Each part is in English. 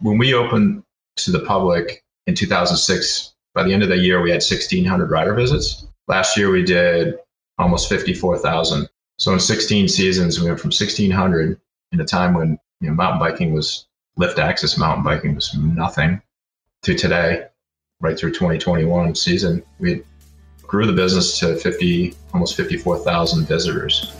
when we opened to the public in 2006, by the end of the year, we had 1,600 rider visits. Last year, we did almost 54,000. So in 16 seasons, we went from 1,600 in a time when you know, mountain biking was lift access mountain biking was nothing to today, right through 2021 season. We grew the business to 50, almost 54,000 visitors.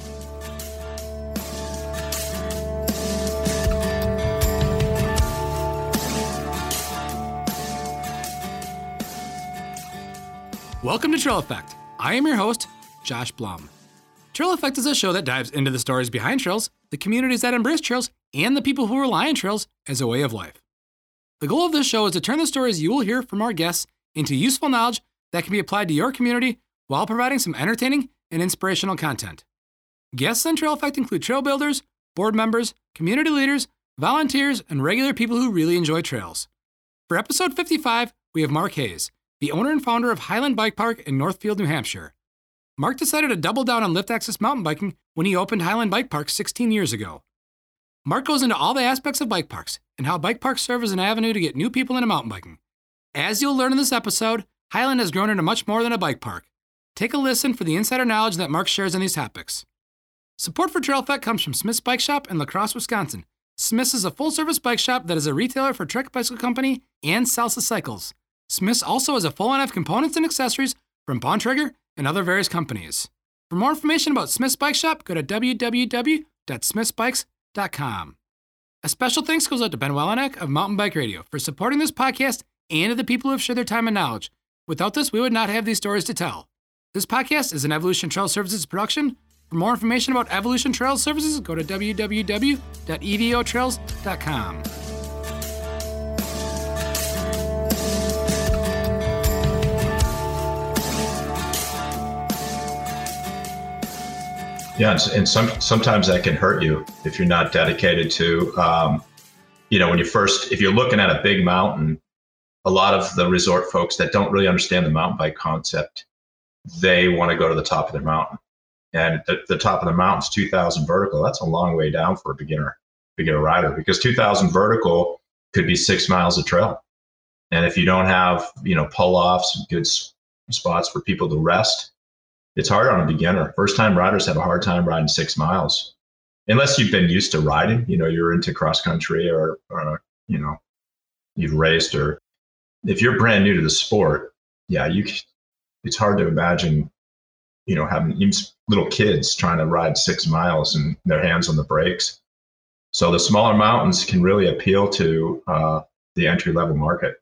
Welcome to Trail Effect. I am your host, Josh Blum. Trail Effect is a show that dives into the stories behind trails, the communities that embrace trails, and the people who rely on trails as a way of life. The goal of this show is to turn the stories you will hear from our guests into useful knowledge that can be applied to your community while providing some entertaining and inspirational content. Guests on Trail Effect include trail builders, board members, community leaders, volunteers, and regular people who really enjoy trails. For episode 55, we have Mark Hayes, the owner and founder of Highland Bike Park in Northfield, New Hampshire. Mark decided to double down on lift access mountain biking when he opened Highland Bike Park 16 years ago. Mark goes into all the aspects of bike parks and how bike parks serve as an avenue to get new people into mountain biking. As you'll learn in this episode, Highland has grown into much more than a bike park. Take a listen for the insider knowledge that Mark shares on these topics. Support for Trail comes from Smith's Bike Shop in La Crosse, Wisconsin. Smith's is a full service bike shop that is a retailer for Trek Bicycle Company and Salsa Cycles. Smiths also has a full line of components and accessories from Bontrager and other various companies. For more information about Smith's Bike Shop, go to www.smithsbikes.com. A special thanks goes out to Ben Welnak of Mountain Bike Radio for supporting this podcast and to the people who have shared their time and knowledge. Without this, we would not have these stories to tell. This podcast is an Evolution Trail Services production. For more information about Evolution Trail Services, go to www.evotrails.com. Yeah, and, some sometimes that can hurt you if you're not dedicated to. Um, you know, when you first, if you're looking at a big mountain, a lot of the resort folks that don't really understand the mountain bike concept, they want to go to the top of their mountain, and the, the top of the mountain's 2,000 vertical. That's a long way down for a beginner beginner rider because 2,000 vertical could be six miles of trail, and if you don't have you know pull offs, good spots for people to rest it's hard on a beginner. First time riders have a hard time riding six miles, unless you've been used to riding. You know, you're into cross country or, or you know, you've raced or if you're brand new to the sport, yeah, you. It's hard to imagine, you know, having even little kids trying to ride six miles and their hands on the brakes. So the smaller mountains can really appeal to uh, the entry level market,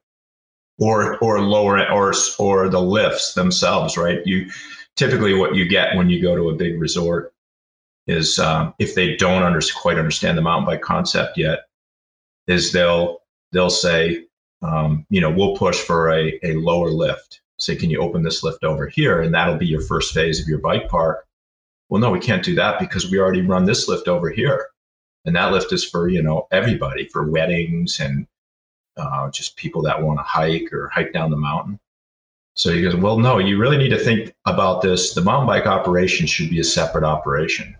or or lower or or the lifts themselves. Right, you typically what you get when you go to a big resort is um, if they don't under, quite understand the mountain bike concept yet, is they'll they'll say, um, you know, we'll push for a, a lower lift. Say, can you open this lift over here, and that'll be your first phase of your bike park. Well, no, we can't do that because we already run this lift over here, and that lift is for you know everybody for weddings and uh, just people that want to hike or hike down the mountain. So he goes, Well, no, you really need to think about this. The mountain bike operation should be a separate operation.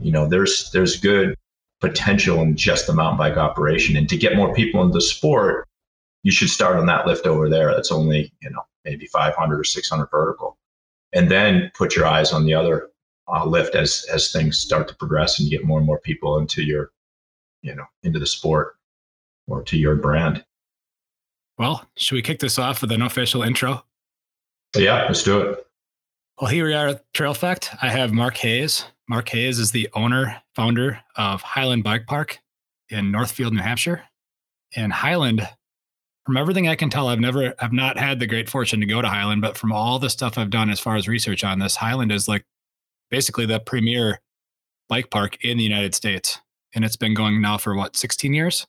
You know, there's there's good potential in just the mountain bike operation. And to get more people into the sport, you should start on that lift over there. That's only, you know, maybe 500 or 600 vertical. And then put your eyes on the other uh, lift as as things start to progress and you get more and more people into your, you know, into the sport or to your brand. Well, should we kick this off with an official intro? Yeah, let's do it. Well, here we are at Trail Effect. I have Mark Hayes. Mark Hayes is the owner, founder of Highland Bike Park in Northfield, New Hampshire. And Highland, from everything I can tell, I've never, I've not had the great fortune to go to Highland, but from all the stuff I've done as far as research on this, Highland is like basically the premier bike park in the United States. And it's been going now for what, 16 years?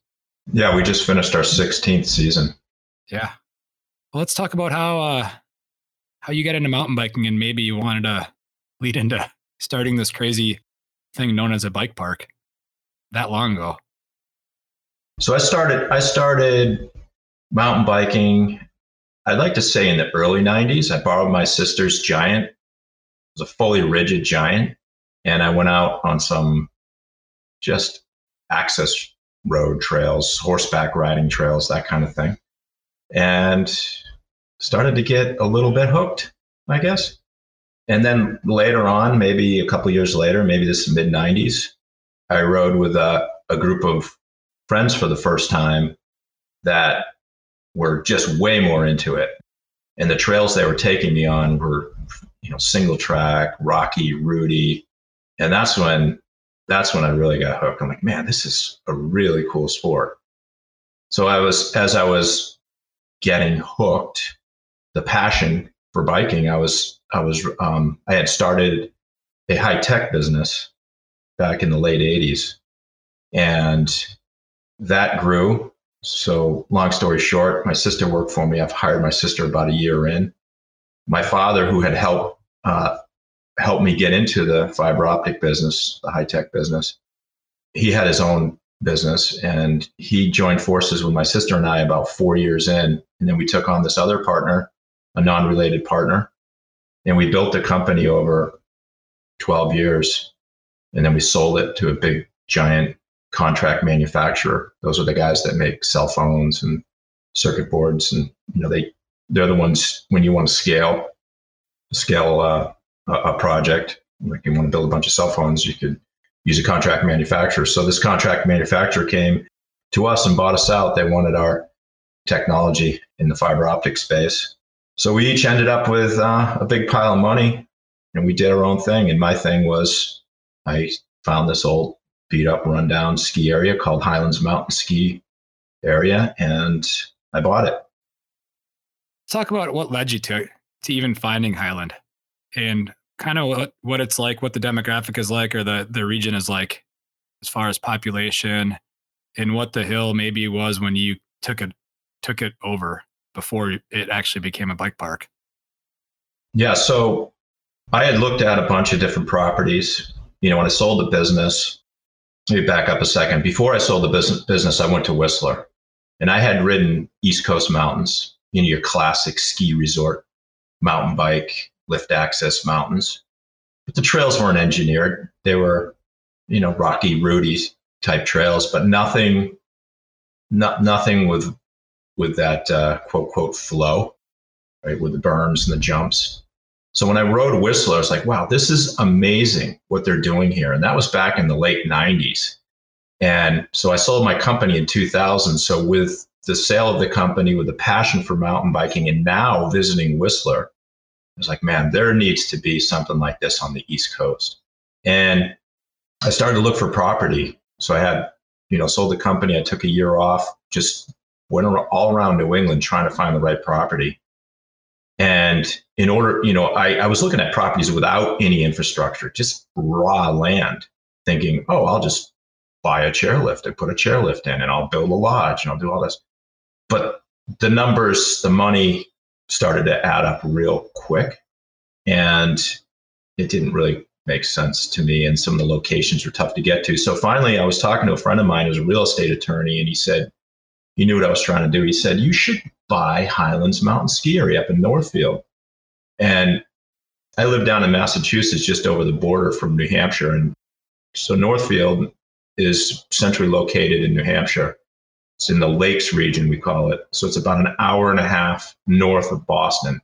Yeah, we just finished our 16th season. Yeah. Well, let's talk about how uh, how you got into mountain biking and maybe you wanted to lead into starting this crazy thing known as a bike park that long ago. So I started I started mountain biking I'd like to say in the early 90s. I borrowed my sister's giant. It was a fully rigid giant and I went out on some just access road trails, horseback riding trails, that kind of thing. And started to get a little bit hooked, I guess. And then later on, maybe a couple years later, maybe this mid 90s, I rode with a, a group of friends for the first time that were just way more into it. And the trails they were taking me on were, you know, single track, rocky, rooty. And that's when that's when I really got hooked. I'm like, man, this is a really cool sport. So I was as I was getting hooked, the passion for biking, I was I was um, I had started a high tech business back in the late 80s. And that grew. So, long story short, my sister worked for me. I've hired my sister about a year in. My father, who had helped uh, helped me get into the fiber optic business, the high tech business, he had his own business and he joined forces with my sister and I about four years in. And then we took on this other partner, a non related partner, and we built the company over 12 years. And then we sold it to a big, giant contract manufacturer. Those are the guys that make cell phones and circuit boards. And, you know, they, they're the ones when you want to scale, scale uh, a, a project, like you want to build a bunch of cell phones, you could use a contract manufacturer. So this contract manufacturer came to us and bought us out. They wanted our technology in the fiber optic space. So we each ended up with uh, a big pile of money and we did our own thing. And my thing was I found this old beat up, rundown ski area called Highlands Mountain Ski area and I bought it. Talk about what led you to, to even finding Highland and kind of what, what it's like, what the demographic is like, or the, the region is like as far as population and what the hill maybe was when you took it took it over before it actually became a bike park. Yeah, so I had looked at a bunch of different properties. You know, when I sold the business, let me back up a second. Before I sold the business, business I went to Whistler and I had ridden East Coast mountains, you know, your classic ski resort mountain bike, lift access mountains. But the trails weren't engineered. They were, you know, rocky, rooty type trails, but nothing, not, nothing with with that uh, quote quote flow, right? With the berms and the jumps. So when I rode Whistler, I was like, wow, this is amazing what they're doing here. And that was back in the late 90s. And so I sold my company in 2000. So with the sale of the company, with the passion for mountain biking, and now visiting Whistler, I was like, man, there needs to be something like this on the East Coast. And I started to look for property. So I had, you know, sold the company. I took a year off, just went all around New England trying to find the right property. And in order, you know, I, I was looking at properties without any infrastructure, just raw land, thinking, oh, I'll just buy a chairlift and put a chairlift in and I'll build a lodge and I'll do all this. But the numbers, the money started to add up real quick. And it didn't really make sense to me. And some of the locations were tough to get to. So finally, I was talking to a friend of mine who's a real estate attorney, and he said, he knew what I was trying to do. He said, You should buy Highlands Mountain Ski Area up in Northfield. And I live down in Massachusetts, just over the border from New Hampshire. And so Northfield is centrally located in New Hampshire. It's in the Lakes region, we call it. So it's about an hour and a half north of Boston.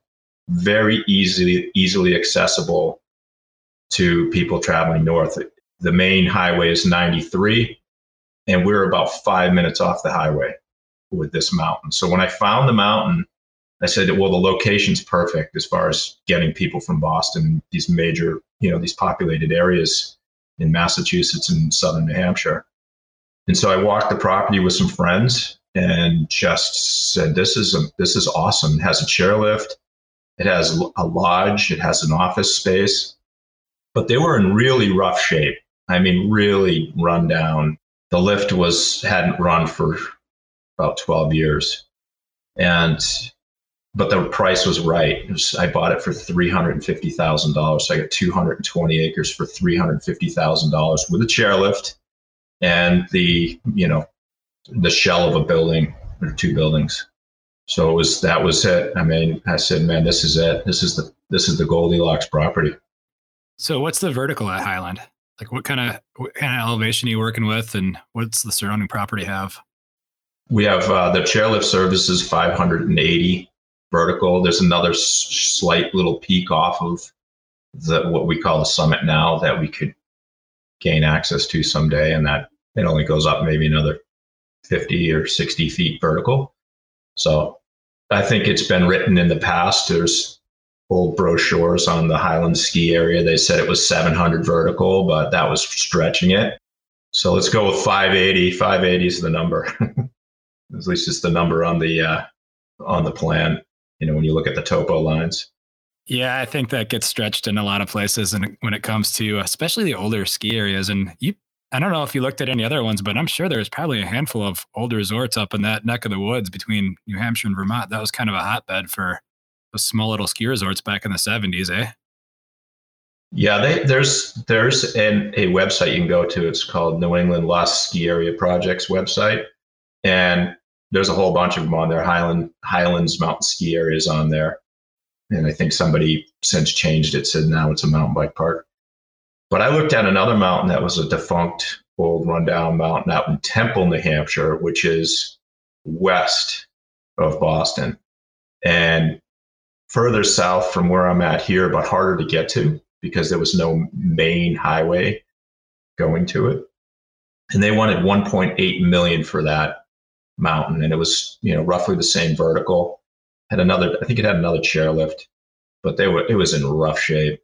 Very easily, easily accessible to people traveling north. The main highway is 93, and we're about five minutes off the highway with this mountain. So when I found the mountain, I said, well, the location's perfect as far as getting people from Boston, these major, you know, these populated areas in Massachusetts and southern New Hampshire. And so I walked the property with some friends and just said, this is a, this is awesome. It has a chairlift. It has a lodge. It has an office space, but they were in really rough shape. I mean, really run down. The lift was hadn't run for about 12 years. And but the price was right. Was, I bought it for three hundred and fifty thousand dollars. So I got two hundred and twenty acres for three hundred fifty thousand dollars with a chairlift and the you know the shell of a building or two buildings. So it was that was it. I mean, I said, man, this is it. This is the this is the Goldilocks property. So what's the vertical at Highland? Like what kind of what kind of elevation are you working with, and what's the surrounding property have? We have uh, the chairlift service is 580 vertical. There's another s- slight little peak off of the what we call the summit now that we could gain access to someday, and that it only goes up maybe another 50 or 60 feet vertical. So I think it's been written in the past. There's old brochures on the Highland ski area. They said it was 700 vertical, but that was stretching it. So let's go with 580. 580 is the number. At least it's the number on the uh, on the plan. You know, when you look at the topo lines. Yeah, I think that gets stretched in a lot of places, and when it comes to especially the older ski areas, and you, I don't know if you looked at any other ones, but I'm sure there's probably a handful of old resorts up in that neck of the woods between New Hampshire and Vermont. That was kind of a hotbed for the small little ski resorts back in the 70s, eh? Yeah, they, there's there's an, a website you can go to. It's called New England Lost Ski Area Projects website, and there's a whole bunch of them on there. Highland Highlands mountain ski areas on there, and I think somebody since changed it, said now it's a mountain bike park. But I looked at another mountain that was a defunct old rundown mountain out in Temple, New Hampshire, which is west of Boston, and further south from where I'm at here, but harder to get to because there was no main highway going to it. And they wanted 1.8 million for that mountain, and it was you know roughly the same vertical. Had another, I think it had another chairlift, but they were it was in rough shape.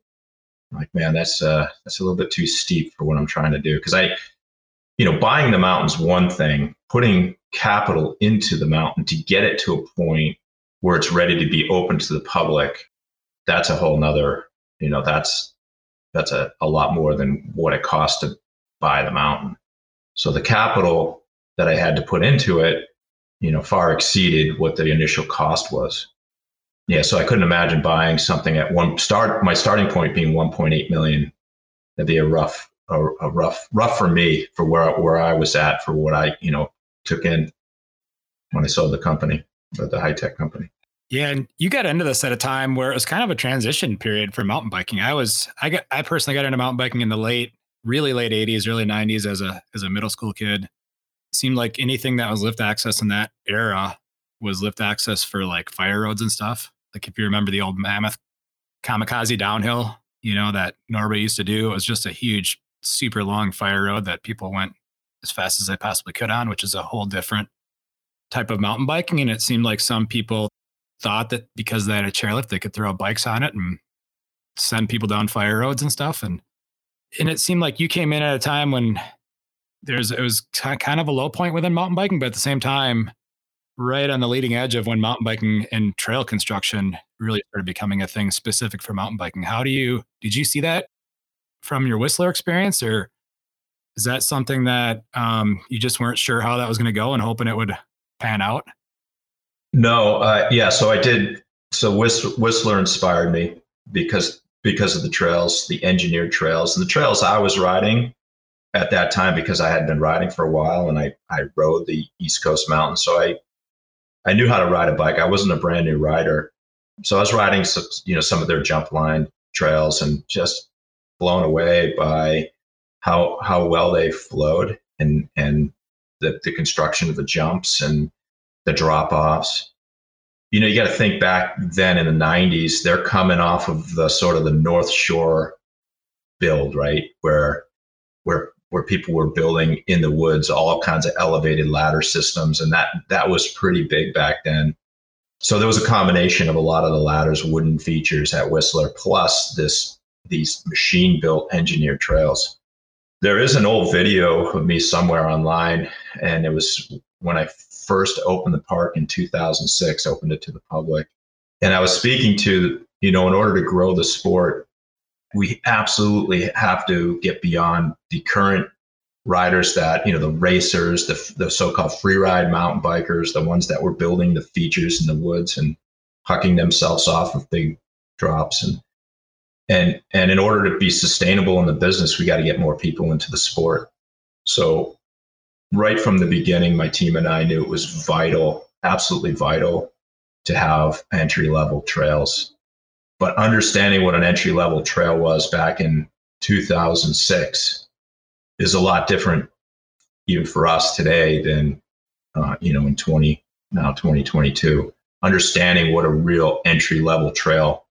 Like man, that's uh that's a little bit too steep for what I'm trying to do because I, you know, buying the mountain's one thing, putting capital into the mountain to get it to a point where it's ready to be open to the public, that's a whole nother, you know, that's that's a, a lot more than what it costs to buy the mountain. So the capital that I had to put into it, you know, far exceeded what the initial cost was. Yeah, so I couldn't imagine buying something at one start. My starting point being 1.8 million. That'd be a rough, a, a rough, rough for me for where where I was at for what I you know took in when I sold the company, the high tech company. Yeah, and you got into this at a time where it was kind of a transition period for mountain biking. I was, I got, I personally got into mountain biking in the late, really late '80s, early '90s as a as a middle school kid. Seemed like anything that was lift access in that era was lift access for like fire roads and stuff. Like if you remember the old Mammoth Kamikaze downhill, you know that NORBA used to do. It was just a huge, super long fire road that people went as fast as they possibly could on, which is a whole different type of mountain biking. And it seemed like some people thought that because they had a chairlift, they could throw bikes on it and send people down fire roads and stuff. And and it seemed like you came in at a time when there's it was kind of a low point within mountain biking, but at the same time, right on the leading edge of when mountain biking and trail construction really started becoming a thing specific for mountain biking. How do you did you see that from your Whistler experience, or is that something that um, you just weren't sure how that was going to go and hoping it would pan out? No, uh, yeah. So I did. So Whistler, inspired me because because of the trails, the engineered trails, and the trails I was riding at that time because I had been riding for a while and I I rode the East Coast mountains, so I I knew how to ride a bike. I wasn't a brand new rider, so I was riding some, you know some of their jump line trails and just blown away by how how well they flowed and and the, the construction of the jumps and the drop offs. You know, you got to think back then in the 90s, they're coming off of the sort of the North Shore build, right? Where where where people were building in the woods all kinds of elevated ladder systems and that that was pretty big back then. So there was a combination of a lot of the ladders wooden features at Whistler plus this these machine built engineered trails. There is an old video of me somewhere online and it was when I first opened the park in 2006, opened it to the public. And I was speaking to, you know, in order to grow the sport, we absolutely have to get beyond the current riders that, you know, the racers, the, the so called free ride mountain bikers, the ones that were building the features in the woods and hucking themselves off of big drops. And, and, and in order to be sustainable in the business, we got to get more people into the sport. So right from the beginning, my team and I knew it was vital, absolutely vital to have entry level trails. But understanding what an entry level trail was back in 2006 is a lot different, even for us today, than uh, you know in 20 now 2022. Understanding what a real entry level trail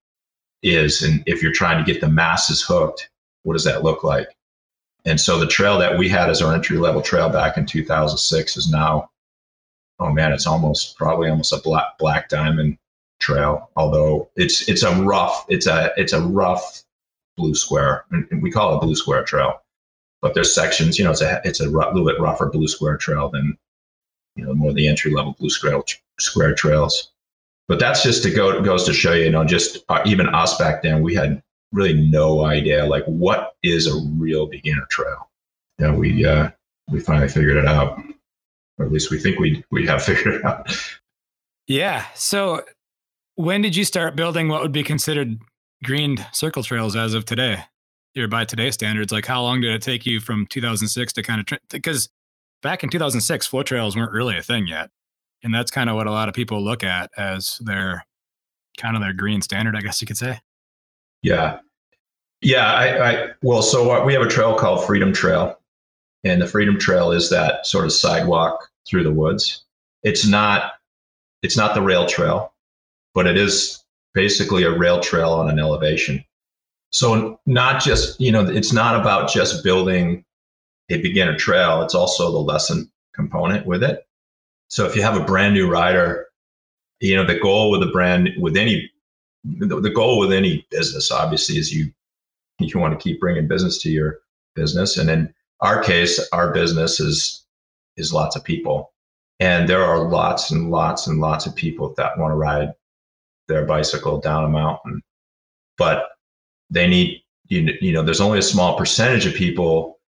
is, and if you're trying to get the masses hooked, what does that look like? And so the trail that we had as our entry level trail back in 2006 is now, oh man, it's almost probably almost a black black diamond trail. Although it's it's a rough it's a it's a rough blue square, and we call it blue square trail. But there's sections, you know, it's a it's a little bit rougher blue square trail than you know more the entry level blue square square trails. But that's just to go goes to show you, you know, just uh, even us back then, we had really no idea like what is a real beginner trail. Yeah, we uh, we finally figured it out, or at least we think we we have figured it out. Yeah. So, when did you start building what would be considered green circle trails as of today? Or by today's standards, like how long did it take you from 2006 to kind of because back in 2006, flow trails weren't really a thing yet, and that's kind of what a lot of people look at as their kind of their green standard, I guess you could say. Yeah. Yeah. I, I well, so we have a trail called Freedom Trail, and the Freedom Trail is that sort of sidewalk through the woods. It's not, it's not the rail trail, but it is basically a rail trail on an elevation. So not just, you know, it's not about just building a beginner trail. It's also the lesson component with it. So if you have a brand new rider, you know, the goal with a brand, with any the, goal with any business obviously is you you want to keep bringing business to your business and in our case our business is is lots of people and there are lots and lots and lots of people that want to ride their bicycle down a mountain but they need you, you know there's only a small percentage of people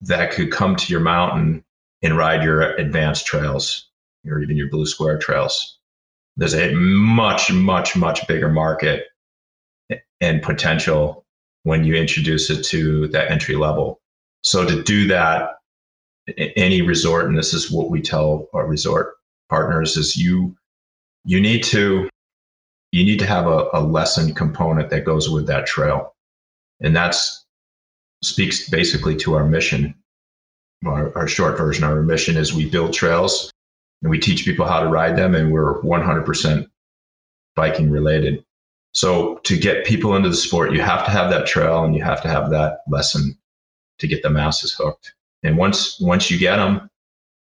that could come to your mountain and ride your advanced trails or even your blue square trails there's a much, much, much bigger market and potential when you introduce it to that entry level. So to do that, any resort, and this is what we tell our resort partners, is you you need to you need to have a, a lesson component that goes with that trail, and that's speaks basically to our mission. Our, our short version, our mission is we build trails and we teach people how to ride them and we're 100% biking related. So to get people into the sport you have to have that trail and you have to have that lesson to get the masses hooked. And once once you get them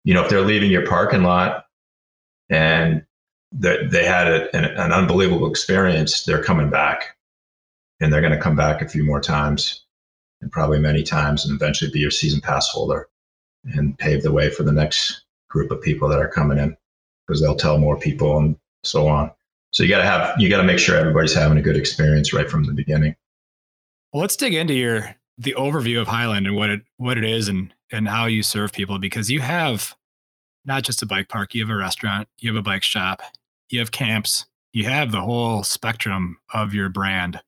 you know if they're leaving your parking lot and they, they had a, an, an unbelievable experience they're coming back and they're going to come back a few more times and probably many times and eventually be your season pass holder and pave the way for the next group of people that are coming in because they'll tell more people and so on. So you got to have you got to make sure everybody's having a good experience right from the beginning. Well, let's dig into your the overview of Highland and what it what it is and and how you serve people because you have not just a bike park, you have a restaurant, you have a bike shop, you have camps, you have the whole spectrum of your brand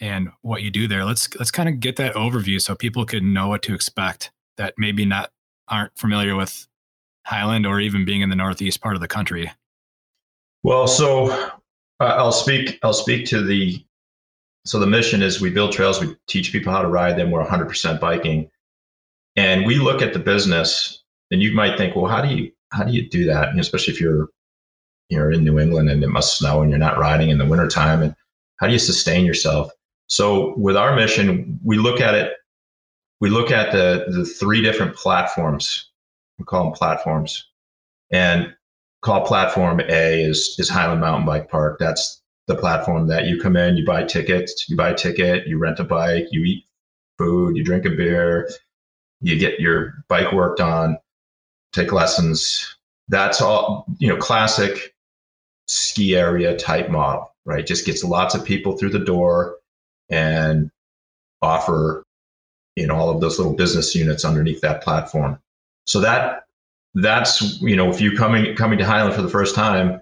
and what you do there. Let's let's kind of get that overview so people can know what to expect that maybe not aren't familiar with Highland or even being in the northeast part of the country? Well, so uh, I'll speak. I'll speak to the. So the mission is we build trails. We teach people how to ride them. We're 100% biking, and we look at the business. And you might think, well, how do you how do you do that? And especially if you're you're in New England and it must snow and you're not riding in the wintertime. And how do you sustain yourself? So with our mission, we look at it. We look at the the three different platforms we call them platforms. And call platform A is is Highland Mountain Bike Park. That's the platform that you come in, you buy tickets, you buy a ticket, you rent a bike, you eat food, you drink a beer, you get your bike worked on, take lessons. That's all, you know, classic ski area type model, right? Just gets lots of people through the door and offer you know all of those little business units underneath that platform. So that that's you know if you coming coming to Highland for the first time,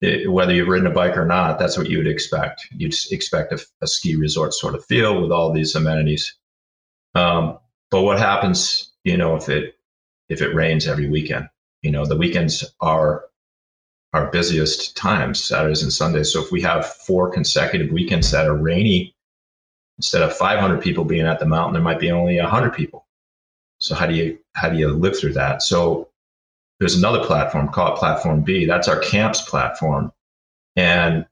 it, whether you've ridden a bike or not, that's what you would expect. You'd expect a, a ski resort sort of feel with all these amenities. Um, but what happens, you know, if it if it rains every weekend? You know, the weekends are our busiest times, Saturdays and Sundays. So if we have four consecutive weekends that are rainy, instead of 500 people being at the mountain, there might be only 100 people. So how do you how do you live through that? So there's another platform called Platform B. That's our camps platform, and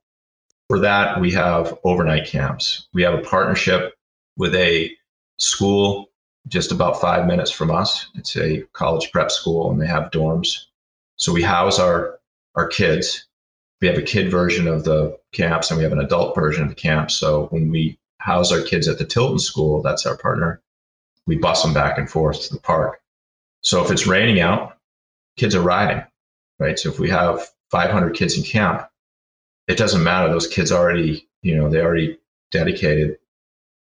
for that we have overnight camps. We have a partnership with a school just about five minutes from us. It's a college prep school, and they have dorms. So we house our our kids. We have a kid version of the camps, and we have an adult version of the camps. So when we house our kids at the Tilton School, that's our partner. We bus them back and forth to the park. So if it's raining out, kids are riding, right? So if we have 500 kids in camp, it doesn't matter. Those kids already, you know, they already dedicated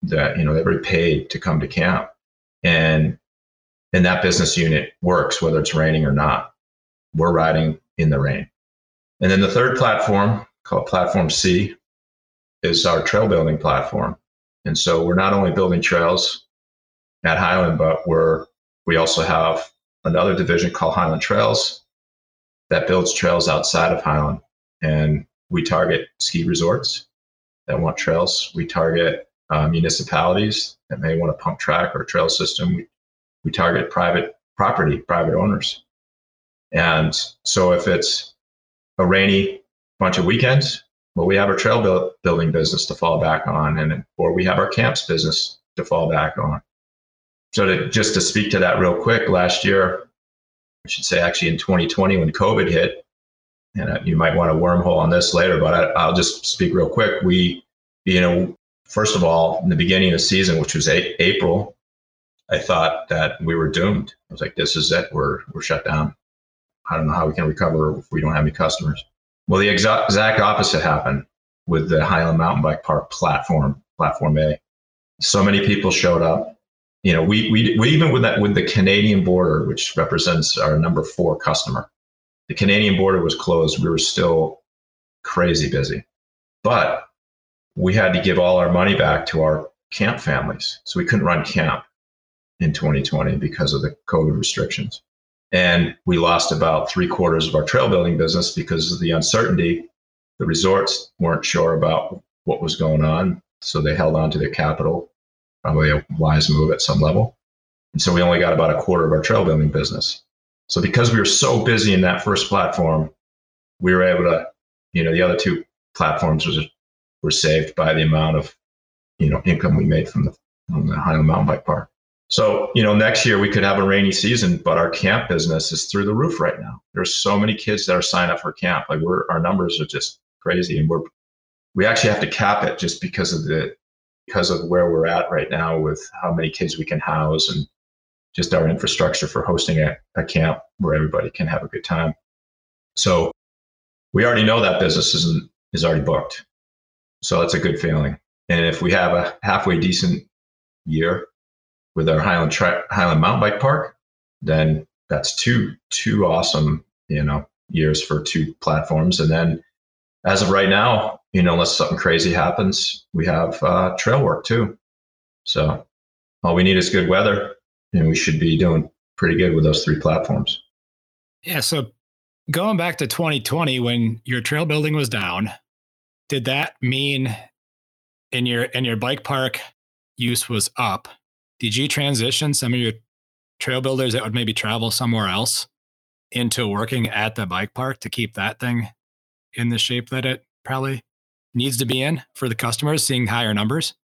that, you know, they've already paid to come to camp and and that business unit works whether it's raining or not we're riding in the rain and then the third platform called platform c is our trail building platform and so we're not only building trails at highland but we're we also have another division called highland trails that builds trails outside of highland and we target ski resorts that want trails we target uh, municipalities that may want a pump track or trail system. We, we target private property, private owners. And so if it's a rainy bunch of weekends, well, we have our trail build, building business to fall back on, and or we have our camps business to fall back on. So to, just to speak to that real quick, last year, I should say actually in 2020 when COVID hit, and uh, you might want a wormhole on this later, but I, I'll just speak real quick. We, you know, first of all, in the beginning of the season, which was a- April, I thought that we were doomed. I was like, this is it. We're, we're shut down. I don't know how we can recover if we don't have any customers. Well, the exact, opposite happened with the Highland Mountain Bike Park platform, Platform A. So many people showed up. You know, we, we, we even with that, with the Canadian border, which represents our number four customer, the Canadian border was closed. We were still crazy busy. But we had to give all our money back to our camp families. So we couldn't run camp in 2020 because of the COVID restrictions. And we lost about three quarters of our trail building business because of the uncertainty. The resorts weren't sure about what was going on. So they held on to their capital, probably a wise move at some level. And so we only got about a quarter of our trail building business. So because we were so busy in that first platform, we were able to, you know, the other two platforms was were saved by the amount of you know income we made from the, from the Highland Mountain Bike Park. So you know next year we could have a rainy season, but our camp business is through the roof right now. There's so many kids that are signed up for camp. Like we're our numbers are just crazy, and we're we actually have to cap it just because of the because of where we're at right now with how many kids we can house and just our infrastructure for hosting a, a camp where everybody can have a good time. So we already know that business is is already booked. So that's a good feeling. And if we have a halfway decent year with our Highland Tri- Highland Mountain Bike Park, then that's two two awesome you know years for two platforms. And then as of right now, you know, unless something crazy happens, we have uh, trail work too. So all we need is good weather, and we should be doing pretty good with those three platforms. Yeah. So going back to 2020 when your trail building was down did that mean in your in your bike park use was up? Did you transition some of your trail builders that would maybe travel somewhere else into working at the bike park to keep that thing in the shape that it probably needs to be in for the customers seeing higher numbers?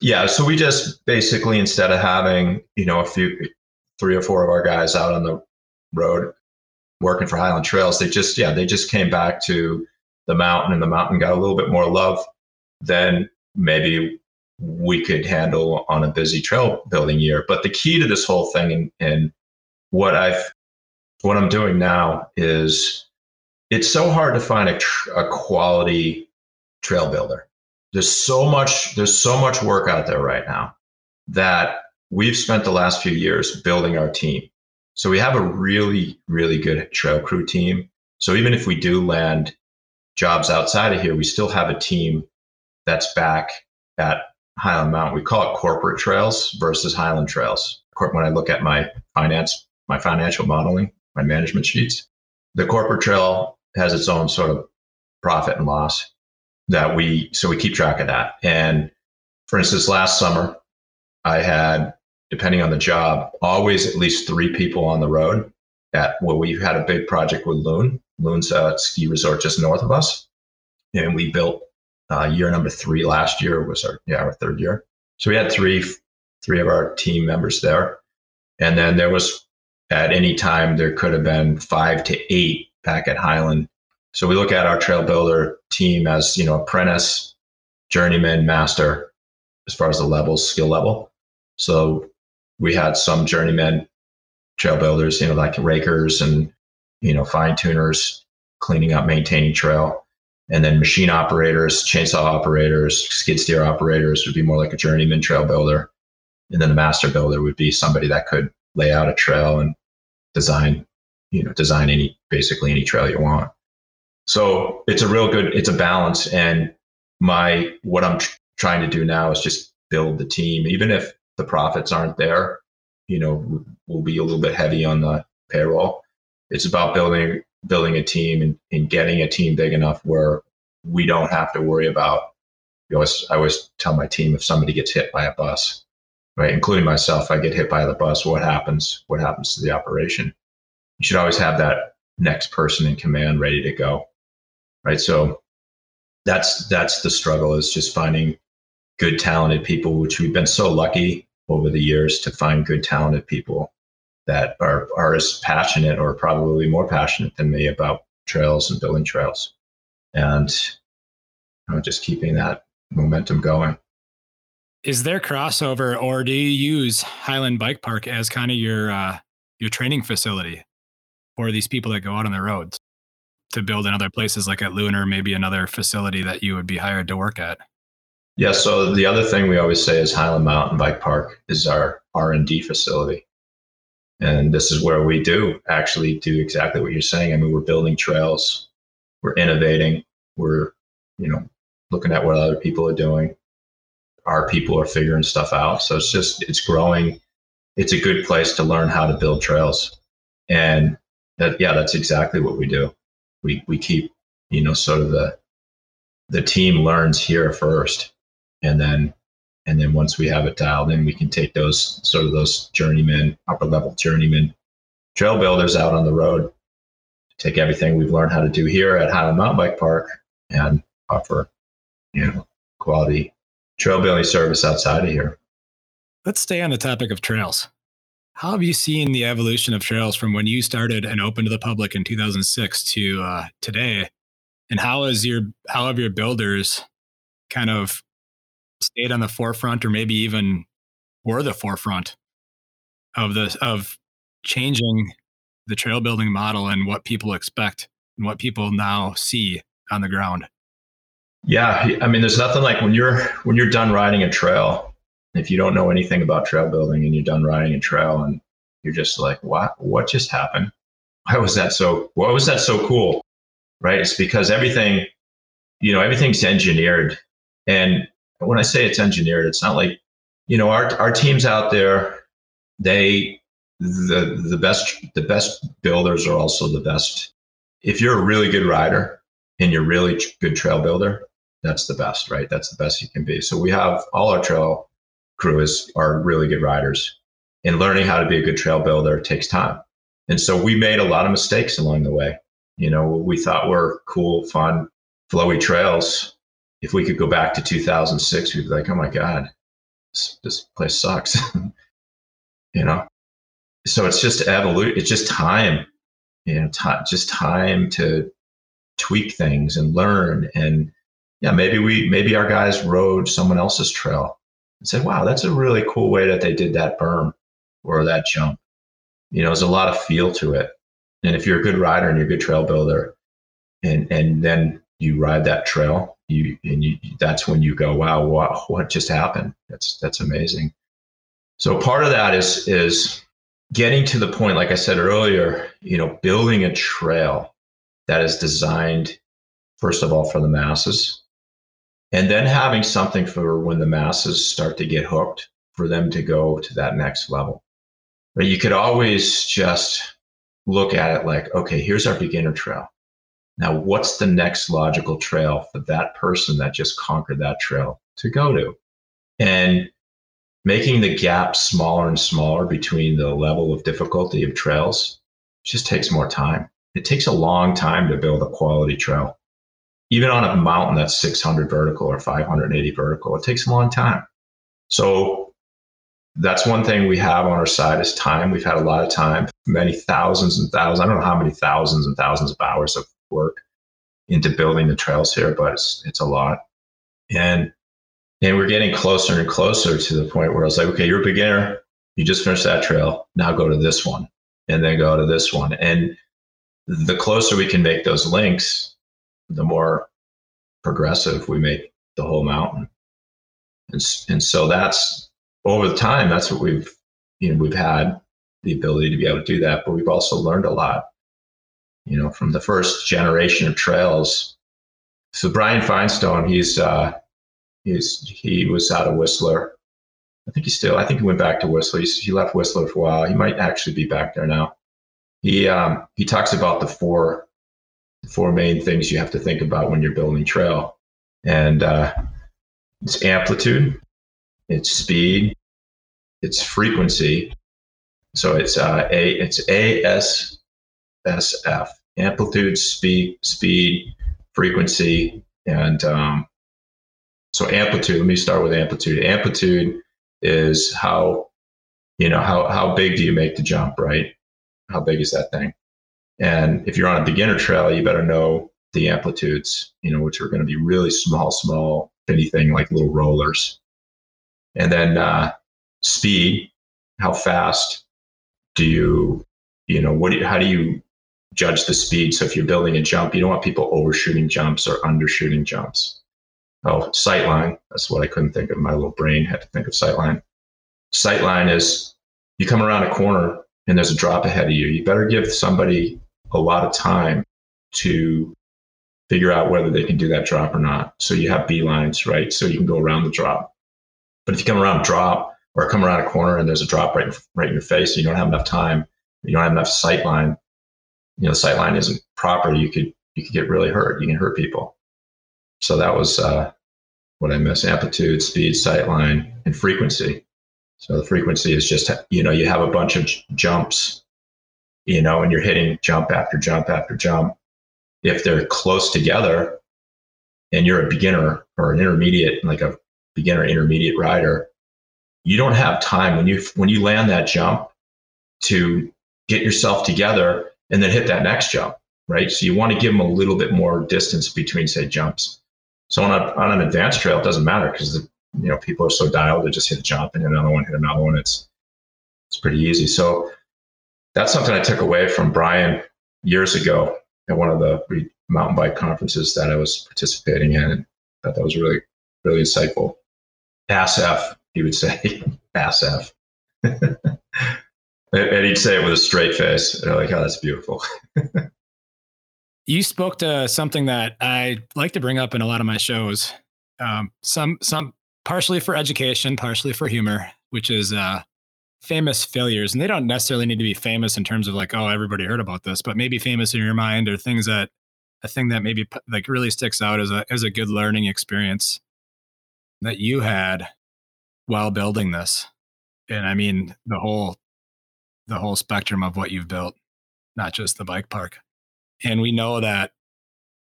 Yeah, so we just basically instead of having, you know, a few three or four of our guys out on the road working for Highland Trails, they just yeah, they just came back to the mountain and the mountain got a little bit more love than maybe we could handle on a busy trail building year. But the key to this whole thing and, and what I've what I'm doing now is it's so hard to find a, a quality trail builder. There's so much there's so much work out there right now that we've spent the last few years building our team. So we have a really really good trail crew team. So even if we do land jobs outside of here, we still have a team that's back at Highland Mountain. We call it corporate trails versus Highland trails. When I look at my finance, my financial modeling, my management sheets, the corporate trail has its own sort of profit and loss that we so we keep track of that. And for instance, last summer, I had, depending on the job, always at least three people on the road. At well, we had a big project with Loon. Loon's a ski resort just north of us, and we built uh, year number three last year was our yeah our third year. So we had three three of our team members there, and then there was at any time there could have been five to eight back at Highland. So we look at our trail builder team as you know apprentice, journeyman, master, as far as the levels, skill level. So we had some journeymen trail builders, you know, like rakers and, you know, fine tuners cleaning up, maintaining trail. And then machine operators, chainsaw operators, skid steer operators would be more like a journeyman trail builder. And then a master builder would be somebody that could lay out a trail and design, you know, design any basically any trail you want. So it's a real good, it's a balance. And my what I'm trying to do now is just build the team, even if the profits aren't there. You know, we'll be a little bit heavy on the payroll. It's about building building a team and, and getting a team big enough where we don't have to worry about. You know, I always tell my team if somebody gets hit by a bus, right, including myself, I get hit by the bus. What happens? What happens to the operation? You should always have that next person in command ready to go, right? So that's that's the struggle is just finding good talented people which we've been so lucky over the years to find good talented people that are are as passionate or probably more passionate than me about trails and building trails and you know, just keeping that momentum going is there crossover or do you use highland bike park as kind of your uh, your training facility for these people that go out on the roads to build in other places like at Lunar, maybe another facility that you would be hired to work at? Yeah. So the other thing we always say is Highland Mountain Bike Park is our R and D facility, and this is where we do actually do exactly what you're saying. I mean, we're building trails, we're innovating, we're you know looking at what other people are doing. Our people are figuring stuff out. So it's just it's growing. It's a good place to learn how to build trails, and that yeah, that's exactly what we do we we keep you know sort of the the team learns here first and then and then once we have it dialed in we can take those sort of those journeymen upper level journeymen trail builders out on the road take everything we've learned how to do here at Highland Mountain Bike Park and offer you know quality trail building service outside of here let's stay on the topic of trails how have you seen the evolution of trails from when you started and opened to the public in 2006 to uh, today? And how has your how have your builders kind of stayed on the forefront, or maybe even were the forefront of the of changing the trail building model and what people expect and what people now see on the ground? Yeah, I mean, there's nothing like when you're when you're done riding a trail if you don't know anything about trail building and you're done riding a trail and you're just like, what, what just happened? Why was that so, why was that so cool? Right. It's because everything, you know, everything's engineered. And when I say it's engineered, it's not like, you know, our, our teams out there, they, the, the best, the best builders are also the best. If you're a really good rider and you're really good trail builder, that's the best, right? That's the best you can be. So we have all our trail crew is are really good riders. And learning how to be a good trail builder takes time. And so we made a lot of mistakes along the way. You know, we thought were cool, fun, flowy trails. If we could go back to 2006, we'd be like, oh my God, this, this place sucks. you know? So it's just evolution. It's just time, you know, t- just time to tweak things and learn. And yeah, maybe we, maybe our guys rode someone else's trail and said, wow, that's a really cool way that they did that berm or that jump. You know, there's a lot of feel to it. And if you're a good rider and you're a good trail builder, and and then you ride that trail, you and you that's when you go, wow, what what just happened? That's that's amazing. So part of that is is getting to the point, like I said earlier, you know, building a trail that is designed, first of all, for the masses, and then having something for when the masses start to get hooked for them to go to that next level. But you could always just look at it like, okay, here's our beginner trail. Now, what's the next logical trail for that person that just conquered that trail to go to? And making the gap smaller and smaller between the level of difficulty of trails just takes more time. It takes a long time to build a quality trail. Even on a mountain that's 600 vertical or 580 vertical, it takes a long time. So that's one thing we have on our side is time. We've had a lot of time, many thousands and thousands. I don't know how many thousands and thousands of hours of work into building the trails here, but it's it's a lot. And and we're getting closer and closer to the point where I was like, okay, you're a beginner. You just finished that trail. Now go to this one and then go to this one. And the closer we can make those links, the more progressive we make the whole mountain. And, and so that's over the time, that's what we've, you know, we've had the ability to be able to do that, but we've also learned a lot, you know, from the first generation of trails. So Brian Finestone, he's, uh, He's he was out of Whistler. I think he still. I think he went back to Whistler. He's, he left Whistler for a while. He might actually be back there now. He um, he talks about the four four main things you have to think about when you're building trail, and uh, it's amplitude, it's speed, it's frequency. So it's uh, a it's A S S F amplitude, speed, speed, frequency, and um, so amplitude, let me start with amplitude. Amplitude is how, you know, how, how big do you make the jump, right? How big is that thing? And if you're on a beginner trail, you better know the amplitudes, you know, which are going to be really small, small, anything like little rollers. And then uh, speed, how fast do you, you know, what do you, how do you judge the speed? So if you're building a jump, you don't want people overshooting jumps or undershooting jumps oh, sightline. That's what I couldn't think of. My little brain had to think of sightline. Sightline is you come around a corner and there's a drop ahead of you. You better give somebody a lot of time to figure out whether they can do that drop or not. So you have B-lines, right? So you can go around the drop. But if you come around a drop or come around a corner and there's a drop right, right in your face, and you don't have enough time, you don't have enough sight line, you know, the sight line isn't proper, you could you could get really hurt. You can hurt people. So that was uh, what I miss: amplitude, speed, sight line, and frequency. So the frequency is just you know you have a bunch of j- jumps, you know, and you're hitting jump after jump after jump. If they're close together, and you're a beginner or an intermediate, like a beginner intermediate rider, you don't have time when you when you land that jump to get yourself together and then hit that next jump, right? So you want to give them a little bit more distance between say jumps. So on, a, on an advanced trail, it doesn't matter because you know people are so dialed they just hit a jump and hit another one, hit another one. It's it's pretty easy. So that's something I took away from Brian years ago at one of the mountain bike conferences that I was participating in, and thought that was really really insightful. ASF, he would say, ASF. and he'd say it with a straight face. And I'm like, oh, that's beautiful. you spoke to something that I like to bring up in a lot of my shows. Um, some some partially for education, partially for humor, which is uh, famous failures, and they don't necessarily need to be famous in terms of like, oh, everybody heard about this, but maybe famous in your mind or things that a thing that maybe like really sticks out as a as a good learning experience that you had while building this. And I mean the whole the whole spectrum of what you've built, not just the bike park. And we know that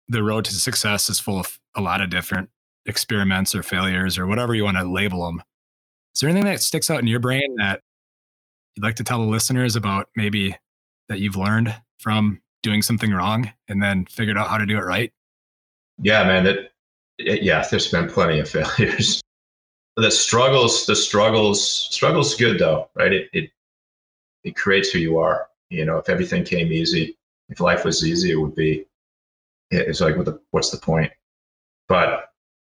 the road to success is full of a lot of different experiments or failures or whatever you want to label them. Is there anything that sticks out in your brain that you'd like to tell the listeners about maybe that you've learned from doing something wrong and then figured out how to do it right? Yeah, man. It, it, yeah, there's been plenty of failures. the struggles, the struggles, struggles good though, right? It, it it creates who you are. You know, if everything came easy, if life was easy, it would be. It's like, what the, what's the point? But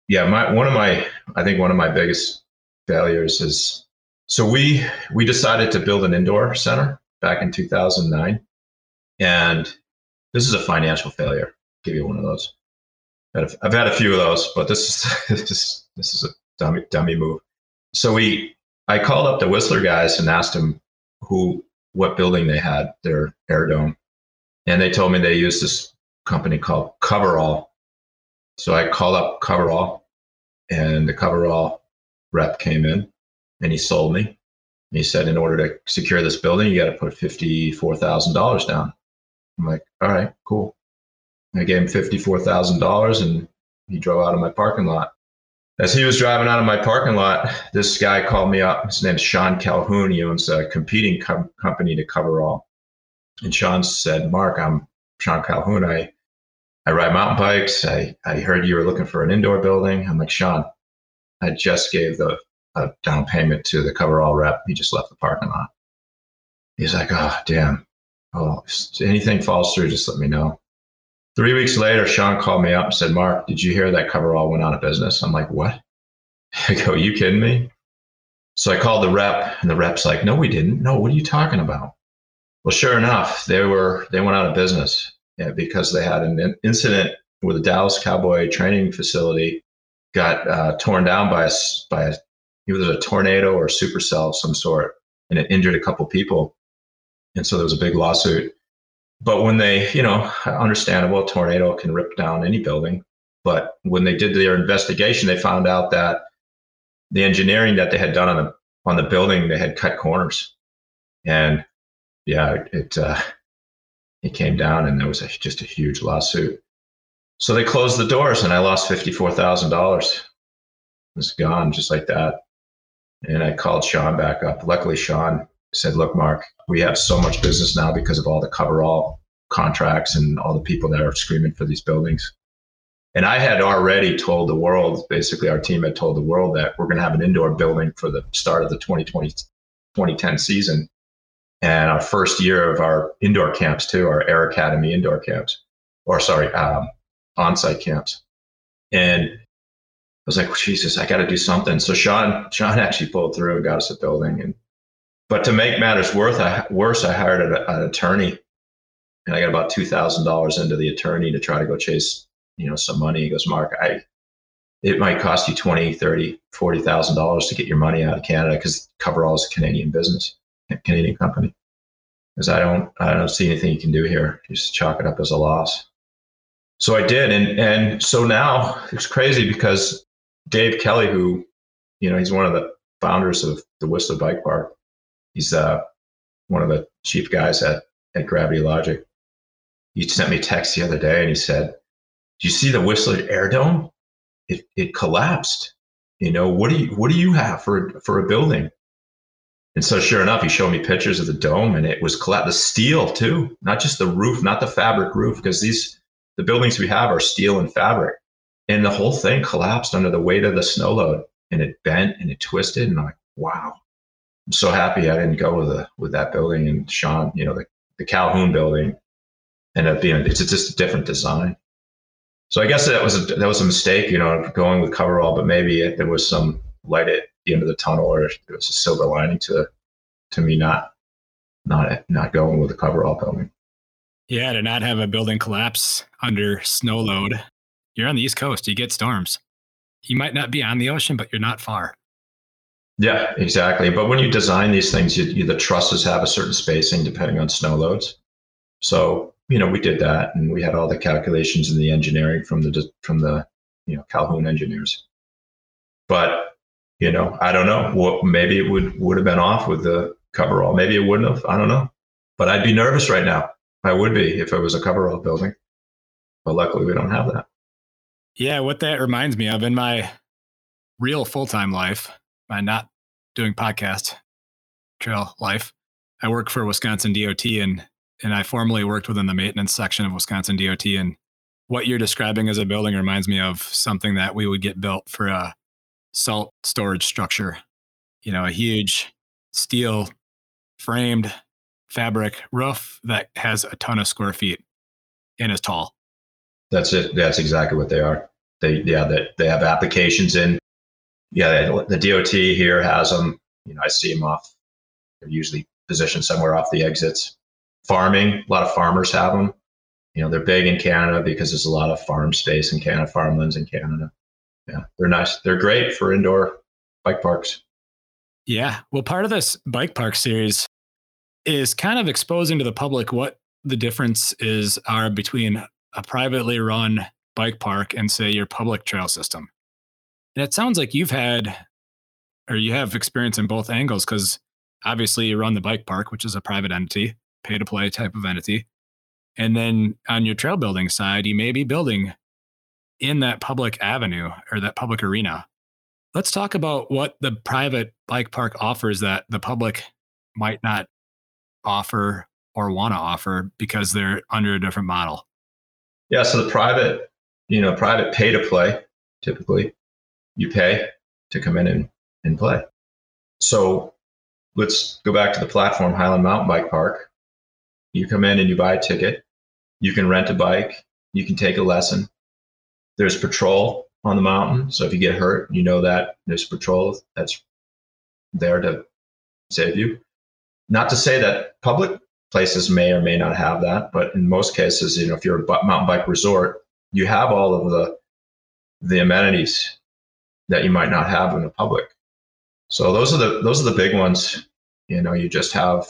yeah, my one of my, I think one of my biggest failures is so we we decided to build an indoor center back in 2009, and this is a financial failure. I'll give you one of those. I've had a few of those, but this is this is this is a dummy dummy move. So we, I called up the Whistler guys and asked them who what building they had their air dome, and they told me they used this company called Coverall. So I called up Coverall, and the Coverall rep came in and he sold me. he said, in order to secure this building, you got to put $54,000 down. I'm like, all right, cool. I gave him $54,000 and he drove out of my parking lot. As he was driving out of my parking lot, this guy called me up. His name's Sean Calhoun. He owns a competing com- company to Coverall. And Sean said, Mark, I'm Sean Calhoun. I, I ride mountain bikes. I, I heard you were looking for an indoor building. I'm like, Sean, I just gave the a down payment to the Coverall rep. He just left the parking lot. He's like, oh, damn. Oh, anything falls through, just let me know. Three weeks later, Sean called me up and said, Mark, did you hear that Coverall went out of business? I'm like, what? I go, you kidding me? So I called the rep, and the rep's like, no, we didn't. No, what are you talking about? Well, sure enough, they were they went out of business because they had an incident with the Dallas Cowboy training facility got uh, torn down by a, by a either a tornado or a supercell of some sort, and it injured a couple people. And so there was a big lawsuit. But when they, you know, understandable, tornado can rip down any building. But when they did their investigation, they found out that the engineering that they had done on the on the building, they had cut corners, and yeah, it uh, it came down, and there was a, just a huge lawsuit. So they closed the doors, and I lost fifty four thousand dollars. It was gone just like that. And I called Sean back up. Luckily, Sean said, Look, Mark, we have so much business now because of all the coverall contracts and all the people that are screaming for these buildings. And I had already told the world, basically, our team had told the world that we're going to have an indoor building for the start of the 2020, 2010 season. And our first year of our indoor camps, too, our Air Academy indoor camps, or sorry, um, on site camps. And I was like, Jesus, I got to do something. So Sean, Sean actually pulled through and got us a building. And but to make matters worse, I, worse, I hired an, an attorney, and I got about two thousand dollars into the attorney to try to go chase, you know, some money. He goes, Mark, I, it might cost you twenty, thirty, forty thousand dollars to get your money out of Canada because Coverall is a Canadian business, Canadian company. Because I don't, I don't see anything you can do here. Just chalk it up as a loss. So I did, and and so now it's crazy because Dave Kelly, who, you know, he's one of the founders of the Whistler Bike Park. He's uh, one of the chief guys at, at Gravity Logic. He sent me a text the other day and he said, Do you see the Whistler Air Dome? It, it collapsed. You know, what do you what do you have for for a building? And so sure enough, he showed me pictures of the dome and it was collapsed. The steel too, not just the roof, not the fabric roof, because these the buildings we have are steel and fabric and the whole thing collapsed under the weight of the snow load and it bent and it twisted and I'm like, wow. So happy I didn't go with the with that building and Sean, you know, the, the Calhoun building ended up being it's just a different design. So I guess that was a, that was a mistake, you know, going with coverall, but maybe it, there was some light at the end of the tunnel, or it was a silver lining to to me not not not going with the coverall building. Yeah, to not have a building collapse under snow load you're on the East Coast, you get storms. You might not be on the ocean, but you're not far. Yeah, exactly. But when you design these things, you, you, the trusses have a certain spacing depending on snow loads. So you know, we did that, and we had all the calculations and the engineering from the from the you know Calhoun engineers. But you know, I don't know. What maybe it would would have been off with the coverall. Maybe it wouldn't have. I don't know. But I'd be nervous right now. I would be if it was a coverall building. But luckily, we don't have that. Yeah, what that reminds me of in my real full time life, my not doing podcast trail life, I work for Wisconsin DOT and and I formerly worked within the maintenance section of Wisconsin DOT. And what you're describing as a building reminds me of something that we would get built for a salt storage structure. You know, a huge steel framed fabric roof that has a ton of square feet and is tall. That's it. That's exactly what they are. They yeah, they, they have applications in. Yeah, the DOT here has them. You know, I see them off. They're usually positioned somewhere off the exits. Farming, a lot of farmers have them. You know, they're big in Canada because there's a lot of farm space in Canada, farmlands in Canada. Yeah, they're nice. They're great for indoor bike parks. Yeah. Well, part of this bike park series is kind of exposing to the public what the difference is are between a privately run bike park and say your public trail system. And it sounds like you've had or you have experience in both angles because obviously you run the bike park, which is a private entity, pay to play type of entity. And then on your trail building side, you may be building in that public avenue or that public arena. Let's talk about what the private bike park offers that the public might not offer or want to offer because they're under a different model. Yeah, so the private, you know, private pay to play, typically you pay to come in and, and play. So let's go back to the platform, Highland Mountain Bike Park. You come in and you buy a ticket. You can rent a bike. You can take a lesson. There's patrol on the mountain. So if you get hurt, you know that there's patrol that's there to save you. Not to say that public places may or may not have that, but in most cases, you know, if you're a mountain bike resort, you have all of the the amenities that you might not have in the public. So those are the those are the big ones. You know, you just have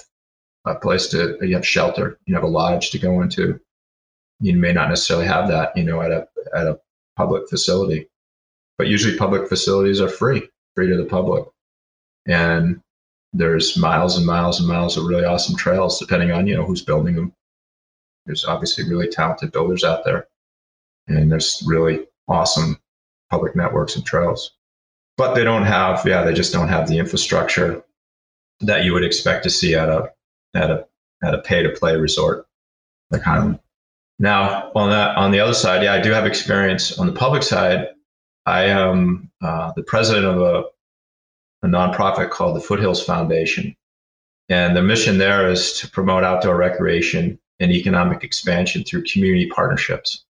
a place to you have shelter, you have a lodge to go into. You may not necessarily have that, you know, at a at a public facility. But usually public facilities are free, free to the public. And there's miles and miles and miles of really awesome trails, depending on, you know, who's building them. There's obviously really talented builders out there. And there's really awesome public networks and trails. But they don't have, yeah, they just don't have the infrastructure that you would expect to see at a at a at a pay to play resort like Highland. Now on that on the other side, yeah, I do have experience on the public side. I am uh, the president of a, a nonprofit called the Foothills Foundation, and the mission there is to promote outdoor recreation and economic expansion through community partnerships.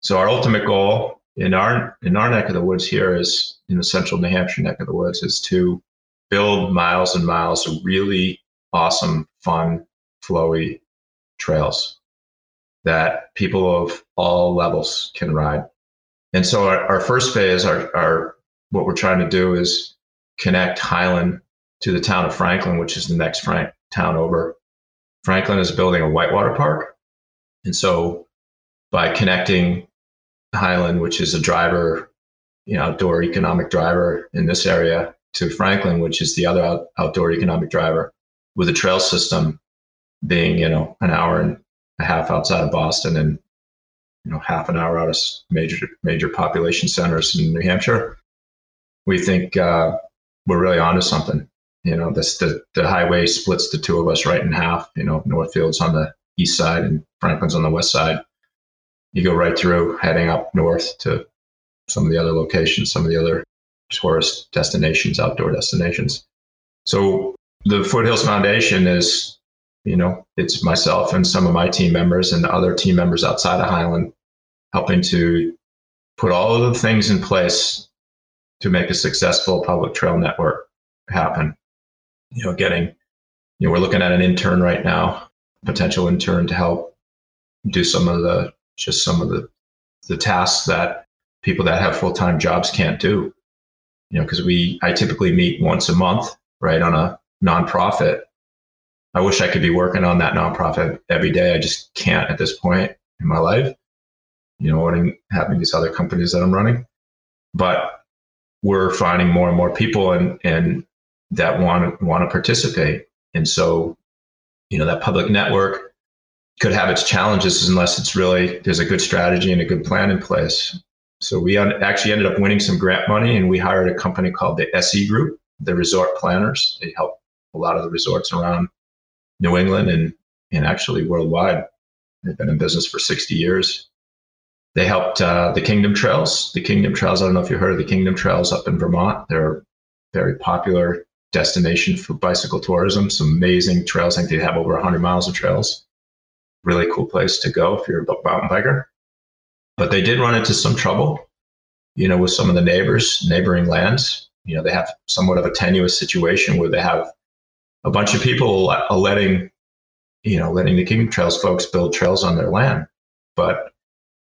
So our ultimate goal in our in our neck of the woods here is in the central New Hampshire neck of the woods is to build miles and miles of really awesome, fun, flowy trails that people of all levels can ride. And so our, our first phase, our, our what we're trying to do is connect Highland to the town of Franklin, which is the next Frank town over. Franklin is building a whitewater park. And so by connecting Highland, which is a driver, you know, outdoor economic driver in this area, to Franklin, which is the other out, outdoor economic driver, with a trail system being, you know, an hour and a half outside of Boston and, you know, half an hour out of major major population centers in New Hampshire. We think uh, we're really onto something. You know, this the, the highway splits the two of us right in half. You know, Northfield's on the east side and Franklin's on the west side you go right through heading up north to some of the other locations, some of the other tourist destinations, outdoor destinations. So the Foothills Foundation is, you know, it's myself and some of my team members and other team members outside of Highland helping to put all of the things in place to make a successful public trail network happen. You know, getting, you know, we're looking at an intern right now, potential intern to help do some of the just some of the the tasks that people that have full-time jobs can't do. You know because we i typically meet once a month right on a nonprofit. I wish i could be working on that nonprofit every day. I just can't at this point in my life you know and having these other companies that i'm running. But we're finding more and more people and and that want want to participate. And so you know that public network could have its challenges unless it's really there's a good strategy and a good plan in place. So we actually ended up winning some grant money, and we hired a company called the SE Group, the resort planners. They help a lot of the resorts around New England and and actually worldwide. They've been in business for 60 years. They helped uh, the Kingdom Trails. The Kingdom Trails. I don't know if you heard of the Kingdom Trails up in Vermont. They're very popular destination for bicycle tourism. Some amazing trails. I think they have over 100 miles of trails really cool place to go if you're a mountain biker. But they did run into some trouble, you know, with some of the neighbors, neighboring lands. You know, they have somewhat of a tenuous situation where they have a bunch of people letting, you know, letting the Kingdom Trails folks build trails on their land. But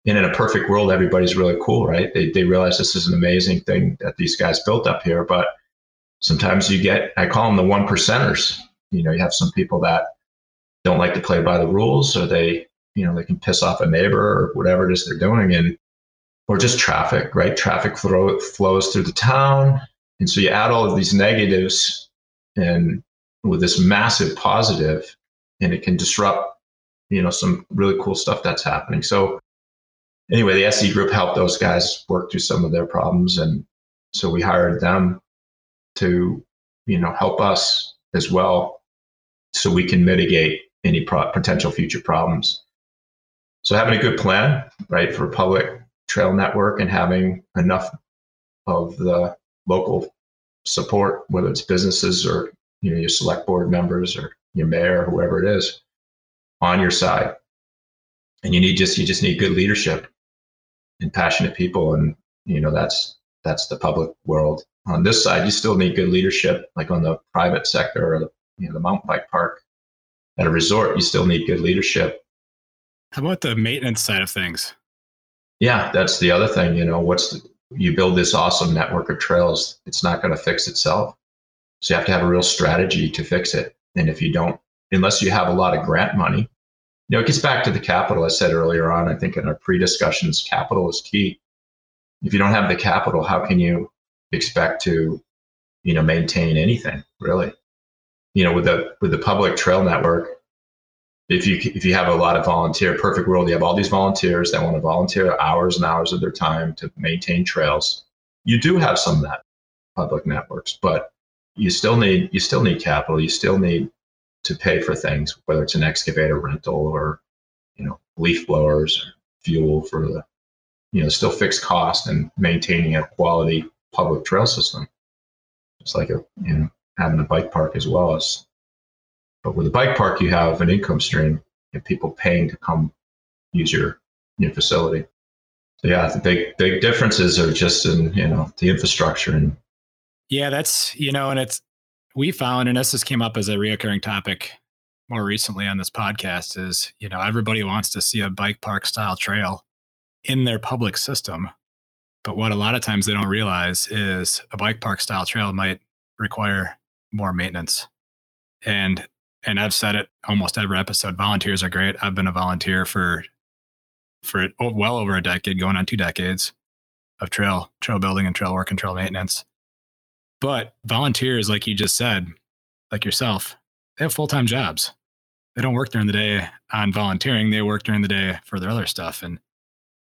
in a perfect world, everybody's really cool, right? They, they realize this is an amazing thing that these guys built up here. But sometimes you get, I call them the one percenters. You know, you have some people that don't like to play by the rules or they you know they can piss off a neighbor or whatever it is they're doing and or just traffic right traffic flow, flows through the town And so you add all of these negatives and with this massive positive, and it can disrupt, you know, some really cool stuff that's happening. So anyway, the SE group helped those guys work through some of their problems. And so we hired them to, you know, help us as well so we can mitigate any pro- potential future problems. So having a good plan, right, for public trail network and having enough of the local support, whether it's businesses or you know your select board members or your mayor or whoever it is, on your side. And you need just you just need good leadership and passionate people, and you know that's that's the public world. On this side, you still need good leadership, like on the private sector or the you know the mountain bike park. At a resort, you still need good leadership. How about the maintenance side of things? Yeah, that's the other thing. You know, what's the, you build this awesome network of trails, it's not going to fix itself. So you have to have a real strategy to fix it. And if you don't, unless you have a lot of grant money, you know, it gets back to the capital I said earlier on. I think in our pre-discussions, capital is key. If you don't have the capital, how can you expect to, you know, maintain anything really? You know, with the with the public trail network, if you if you have a lot of volunteer, perfect world, you have all these volunteers that want to volunteer hours and hours of their time to maintain trails. You do have some of that public networks, but you still need you still need capital. You still need to pay for things, whether it's an excavator rental or you know leaf blowers or fuel for the you know still fixed cost and maintaining a quality public trail system. It's like a you know having a bike park as well as but with a bike park, you have an income stream and people paying to come use your your facility. So yeah, the big big differences are just in you know the infrastructure and yeah, that's you know, and it's we found, and this has came up as a reoccurring topic more recently on this podcast is you know everybody wants to see a bike park style trail in their public system but what a lot of times they don't realize is a bike park style trail might require more maintenance and and i've said it almost every episode volunteers are great i've been a volunteer for for well over a decade going on two decades of trail trail building and trail work and trail maintenance but volunteers, like you just said, like yourself, they have full time jobs. They don't work during the day on volunteering. They work during the day for their other stuff. And,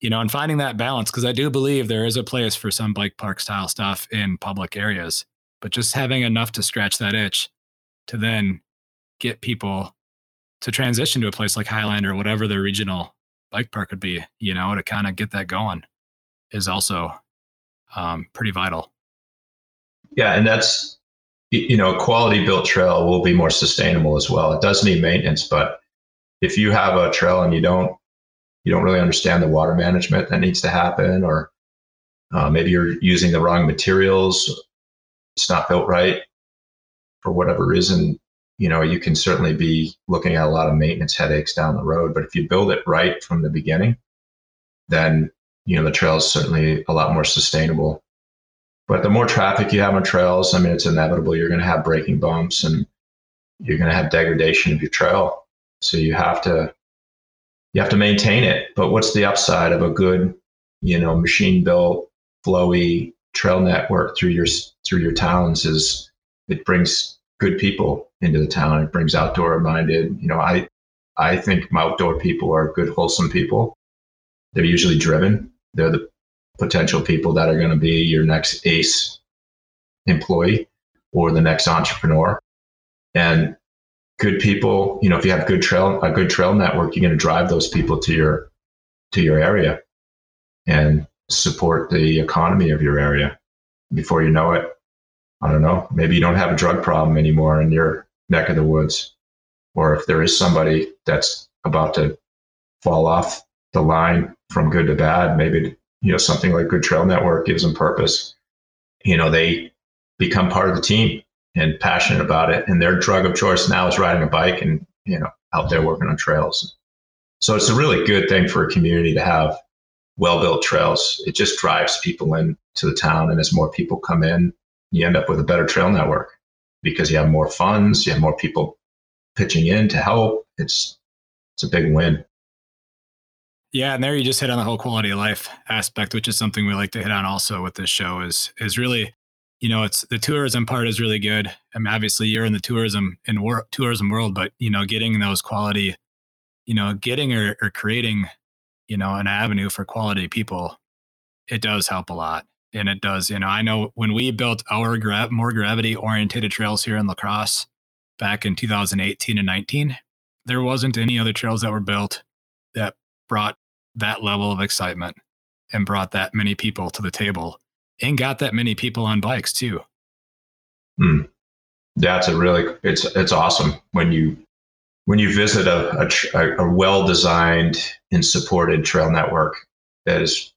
you know, and finding that balance, because I do believe there is a place for some bike park style stuff in public areas, but just having enough to scratch that itch to then get people to transition to a place like Highland or whatever their regional bike park would be, you know, to kind of get that going is also um, pretty vital. Yeah, and that's you know, a quality built trail will be more sustainable as well. It does need maintenance, but if you have a trail and you don't you don't really understand the water management that needs to happen, or uh, maybe you're using the wrong materials, it's not built right for whatever reason, you know, you can certainly be looking at a lot of maintenance headaches down the road. But if you build it right from the beginning, then you know the trail is certainly a lot more sustainable but the more traffic you have on trails, I mean, it's inevitable. You're going to have breaking bumps and you're going to have degradation of your trail. So you have to you have to maintain it. But what's the upside of a good, you know, machine built, flowy trail network through your through your towns is it brings good people into the town. It brings outdoor minded. You know, I I think outdoor people are good, wholesome people. They're usually driven. They're the potential people that are going to be your next ace employee or the next entrepreneur. And good people, you know, if you have good trail a good trail network, you're going to drive those people to your to your area and support the economy of your area. Before you know it, I don't know, maybe you don't have a drug problem anymore in your neck of the woods. Or if there is somebody that's about to fall off the line from good to bad, maybe you know something like Good Trail Network gives them purpose. You know, they become part of the team and passionate about it, and their drug of choice now is riding a bike and you know out there working on trails. So it's a really good thing for a community to have well-built trails. It just drives people into the town, and as more people come in, you end up with a better trail network because you have more funds, you have more people pitching in to help. It's it's a big win. Yeah, and there you just hit on the whole quality of life aspect, which is something we like to hit on also with this show is is really you know, it's the tourism part is really good. I mean, obviously you're in the tourism in wor- tourism world, but you know, getting those quality, you know, getting or, or creating, you know, an avenue for quality people, it does help a lot. And it does, you know, I know when we built our gra- more gravity oriented trails here in La Crosse back in 2018 and 19, there wasn't any other trails that were built that brought that level of excitement and brought that many people to the table and got that many people on bikes too. Hmm. That's a really it's it's awesome when you when you visit a a, a well designed and supported trail network. That is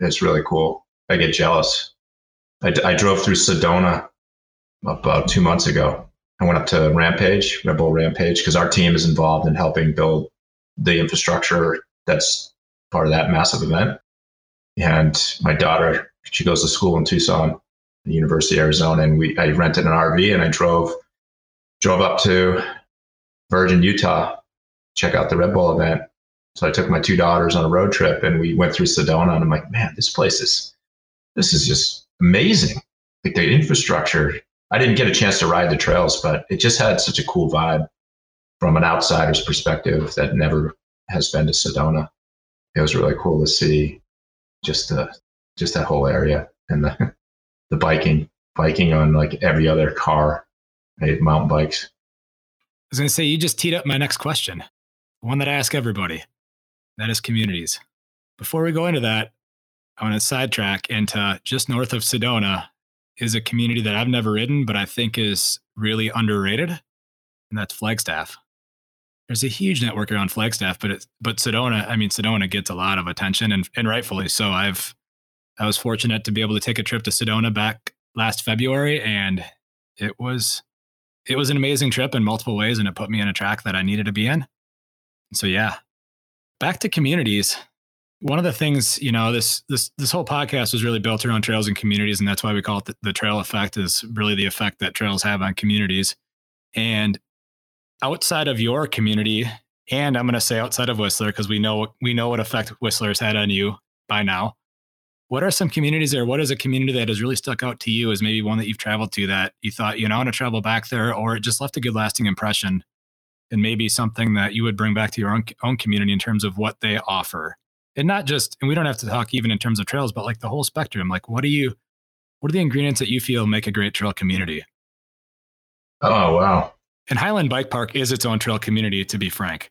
it's really cool. I get jealous. I, I drove through Sedona about two months ago. I went up to Rampage, Red Bull Rampage, because our team is involved in helping build the infrastructure that's part of that massive event. And my daughter she goes to school in Tucson, the University of Arizona, and we I rented an RV and I drove drove up to Virgin, Utah, check out the Red Bull event. So I took my two daughters on a road trip and we went through Sedona and I'm like, man, this place is this is just amazing. Like the infrastructure. I didn't get a chance to ride the trails, but it just had such a cool vibe from an outsider's perspective that never has been to Sedona. It was really cool to see just the just that whole area and the the biking, biking on like every other car, right? mountain bikes. I was going to say you just teed up my next question, one that I ask everybody. That is communities. Before we go into that, I want to sidetrack into just north of Sedona is a community that I've never ridden, but I think is really underrated, and that's Flagstaff. There's a huge network around Flagstaff, but it, but Sedona, I mean Sedona gets a lot of attention, and and rightfully so. I've I was fortunate to be able to take a trip to Sedona back last February, and it was it was an amazing trip in multiple ways, and it put me in a track that I needed to be in. So yeah, back to communities. One of the things, you know, this this this whole podcast was really built around trails and communities, and that's why we call it the, the trail effect. Is really the effect that trails have on communities. And outside of your community, and I'm going to say outside of Whistler, because we know we know what effect Whistler's had on you by now what are some communities there? What is a community that has really stuck out to you as maybe one that you've traveled to that you thought, you know, I want to travel back there, or it just left a good lasting impression? And maybe something that you would bring back to your own, own community in terms of what they offer. And not just, and we don't have to talk even in terms of trails, but like the whole spectrum. Like, what do you, what are the ingredients that you feel make a great trail community? Oh, wow. And Highland Bike Park is its own trail community, to be frank.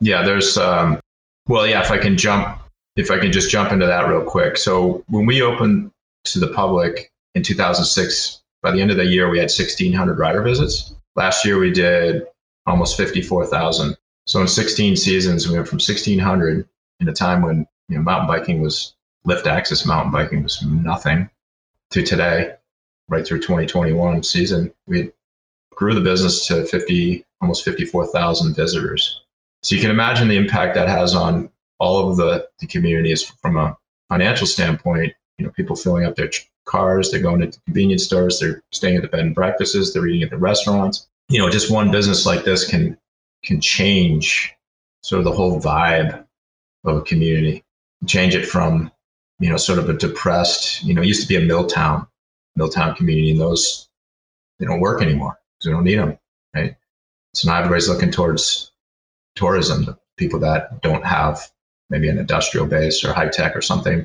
Yeah, there's, um, well, yeah, if I can jump if I can just jump into that real quick. So when we opened to the public in 2006, by the end of the year, we had 1,600 rider visits. Last year, we did almost 54,000. So in 16 seasons, we went from 1,600 in a time when you know mountain biking was lift access mountain biking was nothing to today, right through 2021 season. We grew the business to 50, almost 54,000 visitors. So you can imagine the impact that has on all of the, the communities from a financial standpoint, you know, people filling up their cars, they're going to convenience stores, they're staying at the bed and breakfasts, they're eating at the restaurants. You know, just one business like this can can change sort of the whole vibe of a community. Change it from, you know, sort of a depressed, you know, used to be a mill town, mill town community, and those they don't work anymore because we don't need them, right? So now everybody's looking towards tourism, the people that don't have maybe an industrial base or high tech or something.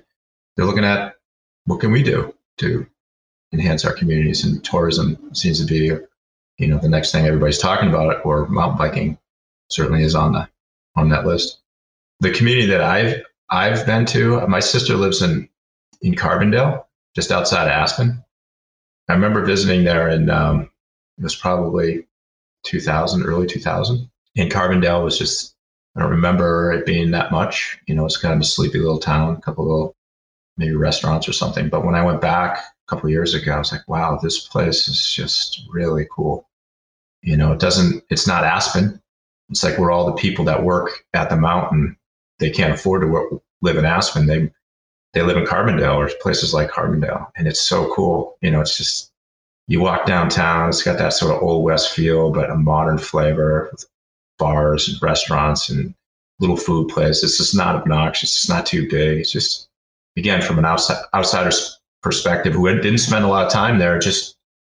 They're looking at what can we do to enhance our communities, and tourism seems to be, you know, the next thing everybody's talking about, or mountain biking certainly is on the on that list. The community that I've I've been to, my sister lives in in Carbondale, just outside of Aspen. I remember visiting there, and um, it was probably 2000, early 2000. And Carbondale was just I don't remember it being that much. You know, it's kind of a sleepy little town, a couple of little maybe restaurants or something. But when I went back a couple years ago, I was like, wow, this place is just really cool. You know, it doesn't, it's not Aspen. It's like where all the people that work at the mountain, they can't afford to work, live in Aspen. They they live in Carbondale or places like Carbondale, and it's so cool. You know, it's just you walk downtown. It's got that sort of old west feel, but a modern flavor with bars and restaurants and little food places. It's just not obnoxious. It's not too big. It's just, again, from an outside, outsider's perspective who didn't spend a lot of time there, just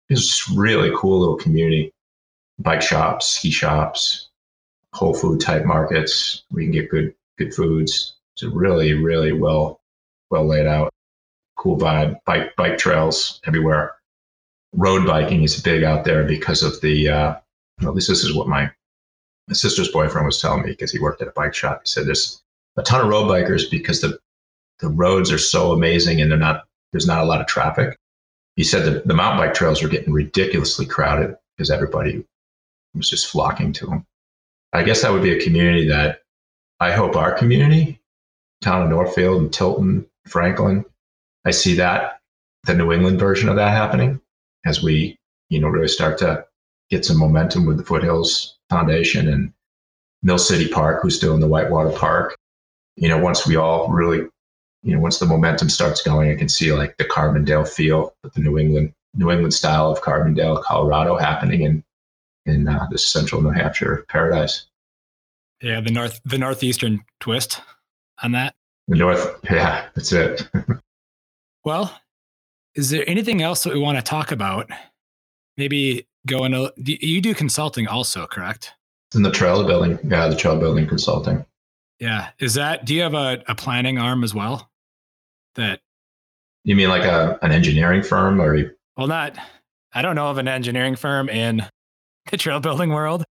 it's really cool little community. Bike shops, ski shops, whole food type markets where you can get good good foods. It's really, really well well laid out. Cool vibe. Bike bike trails everywhere. Road biking is big out there because of the uh, at least this is what my, my sister's boyfriend was telling me because he worked at a bike shop. He said there's a ton of road bikers because the the roads are so amazing and they're not there's not a lot of traffic. He said that the mountain bike trails were getting ridiculously crowded because everybody was just flocking to them. I guess that would be a community that I hope our community, town of Northfield and Tilton, Franklin, I see that the New England version of that happening as we, you know, really start to get some momentum with the Foothills Foundation and Mill City Park, who's doing the Whitewater Park. You know, once we all really, you know, once the momentum starts going, I can see like the Carbondale feel, the New England New England style of Carbondale, Colorado happening in in uh, this central New Hampshire paradise. Yeah, the north the northeastern twist on that. The north, yeah, that's it. well, is there anything else that we want to talk about? Maybe going to you do consulting also, correct? In the trail building, yeah, the trail building consulting. Yeah, is that? Do you have a, a planning arm as well? That you mean like a an engineering firm, or well, not. I don't know of an engineering firm in the trail building world.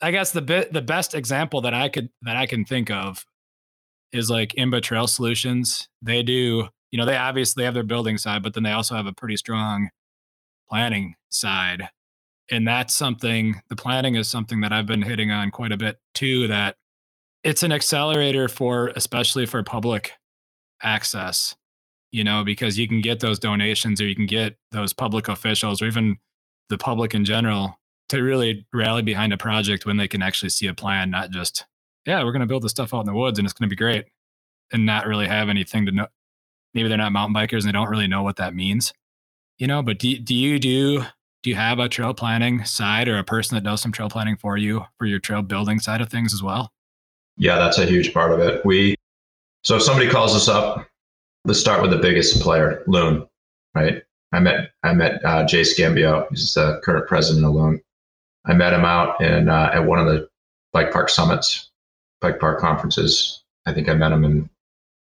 I guess the bit the best example that I could that I can think of is like IMBA Trail Solutions. They do, you know, they obviously have their building side, but then they also have a pretty strong planning side and that's something the planning is something that i've been hitting on quite a bit too that it's an accelerator for especially for public access you know because you can get those donations or you can get those public officials or even the public in general to really rally behind a project when they can actually see a plan not just yeah we're going to build the stuff out in the woods and it's going to be great and not really have anything to know maybe they're not mountain bikers and they don't really know what that means you know but do, do you do do you have a trail planning side or a person that does some trail planning for you for your trail building side of things as well? Yeah, that's a huge part of it. We so if somebody calls us up, let's start with the biggest player, Loon, right? I met I met uh, Jay Scambio, he's the current president of Loon. I met him out in uh, at one of the bike park summits, bike park conferences. I think I met him in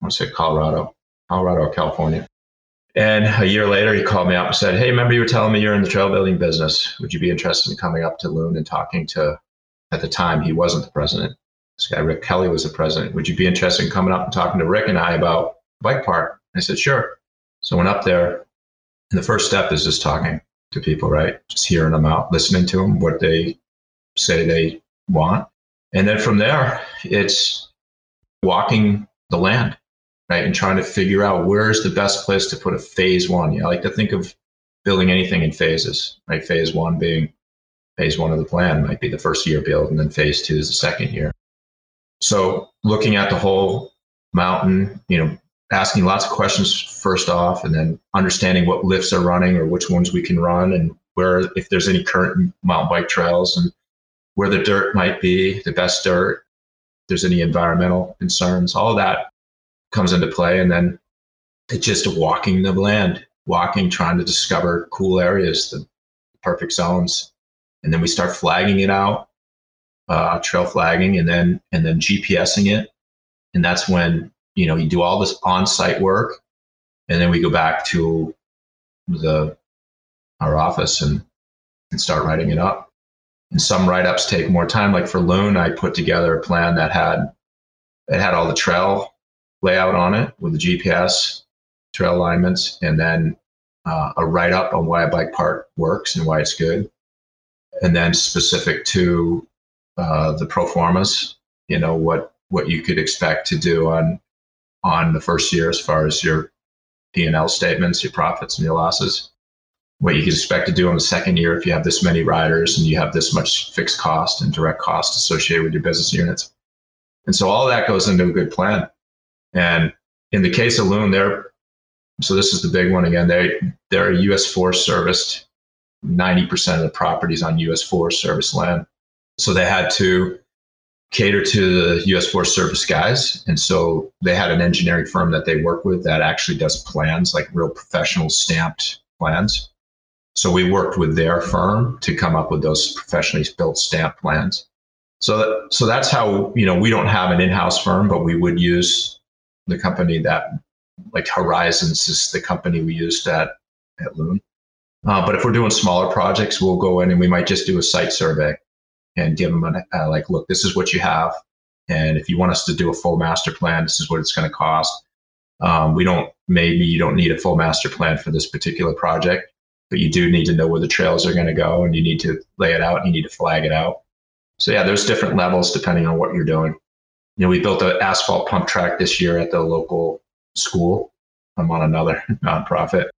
I want to say Colorado, Colorado or California. And a year later, he called me up and said, Hey, remember you were telling me you're in the trail building business. Would you be interested in coming up to Loon and talking to, at the time, he wasn't the president. This guy, Rick Kelly, was the president. Would you be interested in coming up and talking to Rick and I about bike park? I said, Sure. So I went up there. And the first step is just talking to people, right? Just hearing them out, listening to them, what they say they want. And then from there, it's walking the land right? And trying to figure out where's the best place to put a phase one. Know, I like to think of building anything in phases, right? Phase one being phase one of the plan might be the first year build, and then phase two is the second year. So looking at the whole mountain, you know, asking lots of questions first off, and then understanding what lifts are running or which ones we can run, and where if there's any current mountain bike trails, and where the dirt might be, the best dirt. There's any environmental concerns, all that comes into play. And then it's just walking the land, walking, trying to discover cool areas, the perfect zones. And then we start flagging it out, uh, trail flagging, and then and then GPSing it. And that's when you know you do all this on-site work, and then we go back to the our office and and start writing it up. And some write-ups take more time. Like for Loon, I put together a plan that had it had all the trail layout on it with the GPS, trail alignments, and then uh, a write up on why a bike park works and why it's good. And then specific to uh, the pro formas, you know, what, what you could expect to do on, on the first year as far as your P&L statements, your profits and your losses. What you could expect to do on the second year if you have this many riders and you have this much fixed cost and direct cost associated with your business units. And so all that goes into a good plan. And in the case of Loon, they're so this is the big one again. They they're a U.S. Forest Service. Ninety percent of the properties on U.S. Forest Service land. So they had to cater to the U.S. Forest Service guys, and so they had an engineering firm that they work with that actually does plans, like real professional stamped plans. So we worked with their firm to come up with those professionally built stamp plans. So that, so that's how you know we don't have an in-house firm, but we would use the company that like Horizons is the company we used at at Loon. Uh, but if we're doing smaller projects, we'll go in and we might just do a site survey and give them a uh, like, look, this is what you have, and if you want us to do a full master plan, this is what it's going to cost. Um, we don't maybe you don't need a full master plan for this particular project, but you do need to know where the trails are going to go, and you need to lay it out, and you need to flag it out. So yeah, there's different levels depending on what you're doing. You know, we built an asphalt pump track this year at the local school. I'm on another nonprofit,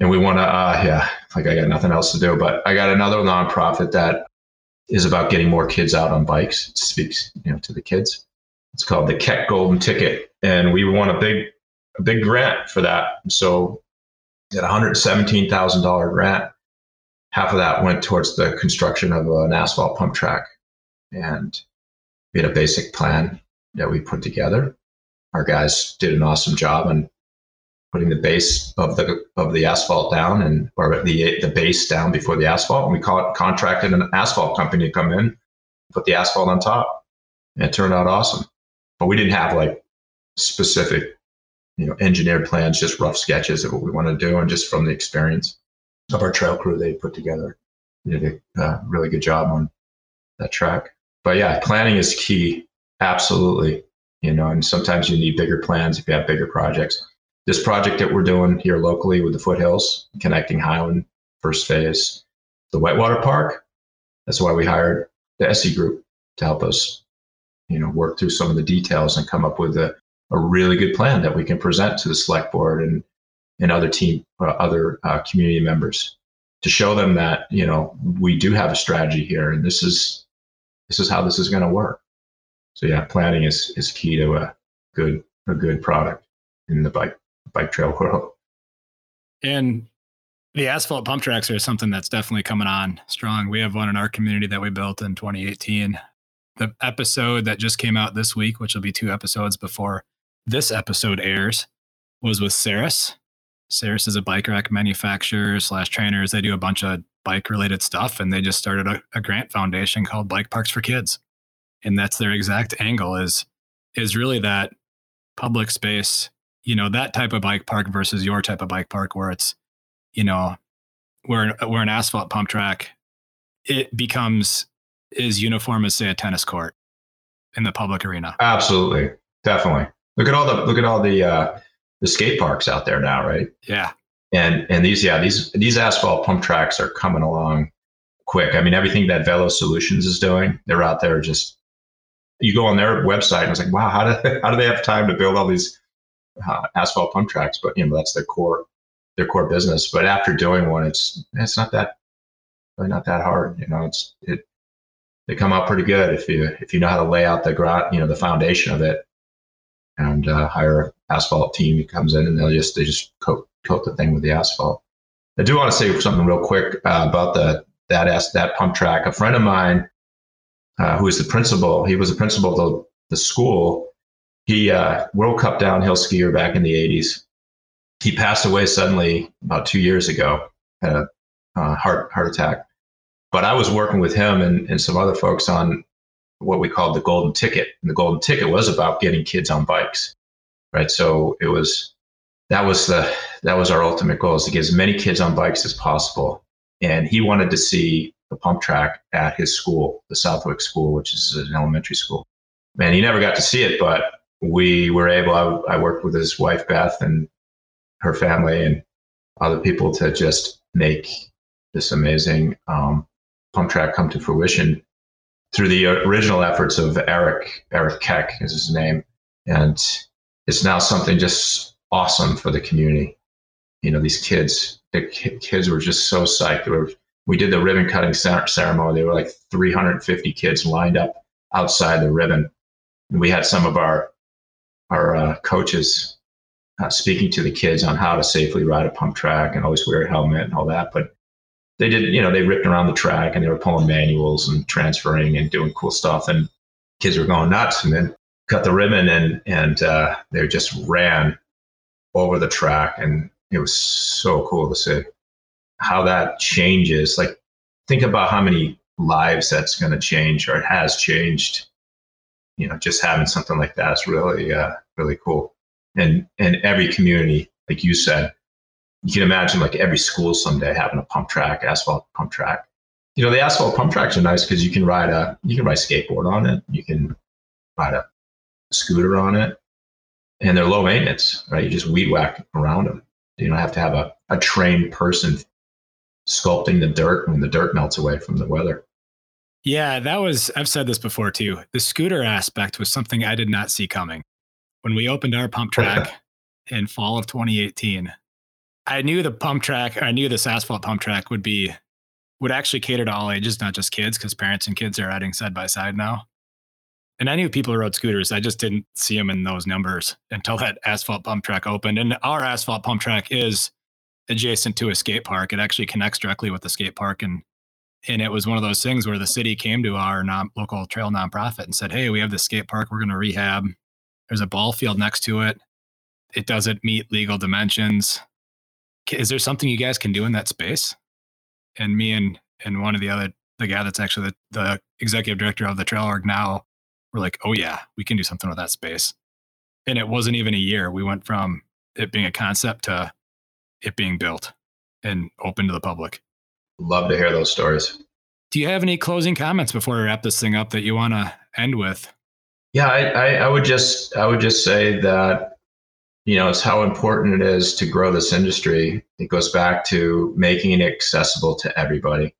and we want to. Uh, yeah, like I got nothing else to do, but I got another nonprofit that is about getting more kids out on bikes. It speaks, you know, to the kids. It's called the Keck Golden Ticket, and we won a big, a big grant for that. So, at $117,000 grant, half of that went towards the construction of an asphalt pump track, and we had a basic plan that we put together. Our guys did an awesome job on putting the base of the of the asphalt down and or the the base down before the asphalt. And we caught, contracted an asphalt company to come in, put the asphalt on top, and it turned out awesome. But we didn't have like specific, you know, engineered plans, just rough sketches of what we want to do, and just from the experience of our trail crew they put together, they did a uh, really good job on that track. But yeah, planning is key, absolutely. You know, and sometimes you need bigger plans if you have bigger projects this project that we're doing here locally with the foothills, connecting Highland first phase, the Whitewater Park. That's why we hired the SE group to help us, you know, work through some of the details and come up with a, a really good plan that we can present to the select board and and other team, uh, other uh, community members to show them that you know we do have a strategy here and this is this is how this is going to work. So yeah, planning is is key to a good a good product in the bike bike trail world. And the asphalt pump tracks are something that's definitely coming on strong. We have one in our community that we built in 2018. The episode that just came out this week, which will be two episodes before this episode airs, was with Saris. Saris is a bike rack manufacturer slash trainers. They do a bunch of bike related stuff, and they just started a, a grant foundation called Bike Parks for Kids, and that's their exact angle is is really that public space you know that type of bike park versus your type of bike park where it's you know where where an asphalt pump track it becomes as uniform as say a tennis court in the public arena. Absolutely. Definitely. Look at all the look at all the uh the skate parks out there now right? Yeah. And and these yeah these these asphalt pump tracks are coming along quick. I mean everything that Velosolutions is doing they're out there just you go on their website and it's like wow how do how do they have time to build all these uh, asphalt pump tracks, but you know that's their core their core business. But after doing one, it's it's not that really not that hard. You know, it's it they come out pretty good if you if you know how to lay out the ground, you know, the foundation of it, and uh, hire an asphalt team who comes in and they'll just they just coat coat the thing with the asphalt. I do want to say something real quick uh, about the that as, that pump track. A friend of mine, uh, who is the principal, he was the principal of the, the school he uh, World Cup downhill skier back in the 80s. He passed away suddenly about two years ago, had a uh, heart heart attack. But I was working with him and, and some other folks on what we called the golden ticket. And the golden ticket was about getting kids on bikes, right? So it was that was the that was our ultimate goal is to get as many kids on bikes as possible. And he wanted to see the pump track at his school, the Southwick School, which is an elementary school. Man, he never got to see it, but we were able, I, I worked with his wife, Beth, and her family and other people to just make this amazing um, pump track come to fruition through the original efforts of Eric, Eric Keck is his name. And it's now something just awesome for the community. You know, these kids, the kids were just so psyched. Were, we did the ribbon cutting ceremony. There were like 350 kids lined up outside the ribbon. And we had some of our our uh, coaches uh, speaking to the kids on how to safely ride a pump track and always wear a helmet and all that. But they did, you know, they ripped around the track and they were pulling manuals and transferring and doing cool stuff. And kids were going nuts and then cut the ribbon and and uh, they just ran over the track and it was so cool to see how that changes. Like think about how many lives that's going to change or it has changed. You know just having something like that is really uh, really cool. And and every community like you said you can imagine like every school someday having a pump track asphalt pump track. You know the asphalt pump tracks are nice because you can ride a you can ride skateboard on it. You can ride a scooter on it. And they're low maintenance right? You just weed whack around them you don't have to have a, a trained person sculpting the dirt when the dirt melts away from the weather yeah that was i've said this before too the scooter aspect was something i did not see coming when we opened our pump track in fall of 2018 i knew the pump track i knew this asphalt pump track would be would actually cater to all ages, not just kids, because parents and kids are riding side by side now. And I knew people who rode scooters. I just didn't see them in those numbers until that asphalt pump track opened. And our asphalt pump track is adjacent to a skate park. It actually connects directly with the skate park. And and it was one of those things where the city came to our non, local trail nonprofit and said, "Hey, we have this skate park. We're going to rehab. There's a ball field next to it. It doesn't meet legal dimensions. Is there something you guys can do in that space?" and me and and one of the other the guy that's actually the, the executive director of the trail org now we're like oh yeah we can do something with that space and it wasn't even a year we went from it being a concept to it being built and open to the public love to hear those stories do you have any closing comments before we wrap this thing up that you want to end with yeah I, I, I would just i would just say that you know, it's how important it is to grow this industry. It goes back to making it accessible to everybody.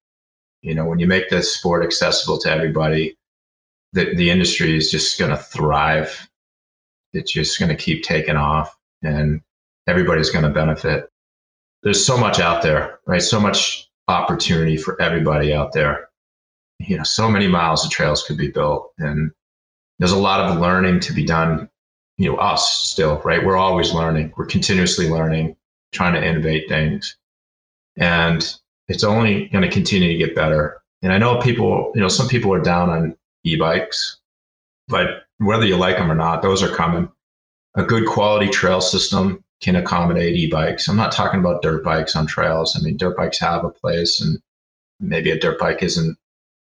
You know, when you make this sport accessible to everybody, the, the industry is just going to thrive. It's just going to keep taking off and everybody's going to benefit. There's so much out there, right? So much opportunity for everybody out there. You know, so many miles of trails could be built and there's a lot of learning to be done you know us still right? We're always learning. We're continuously learning trying to innovate things. And it's only going to continue to get better. And i know people you know some people are down on e-bikes but whether you like them or not those are coming. A good quality trail system can accommodate e-bikes. I'm not talking about dirt bikes on trails. I mean dirt bikes have a place and maybe a dirt bike isn't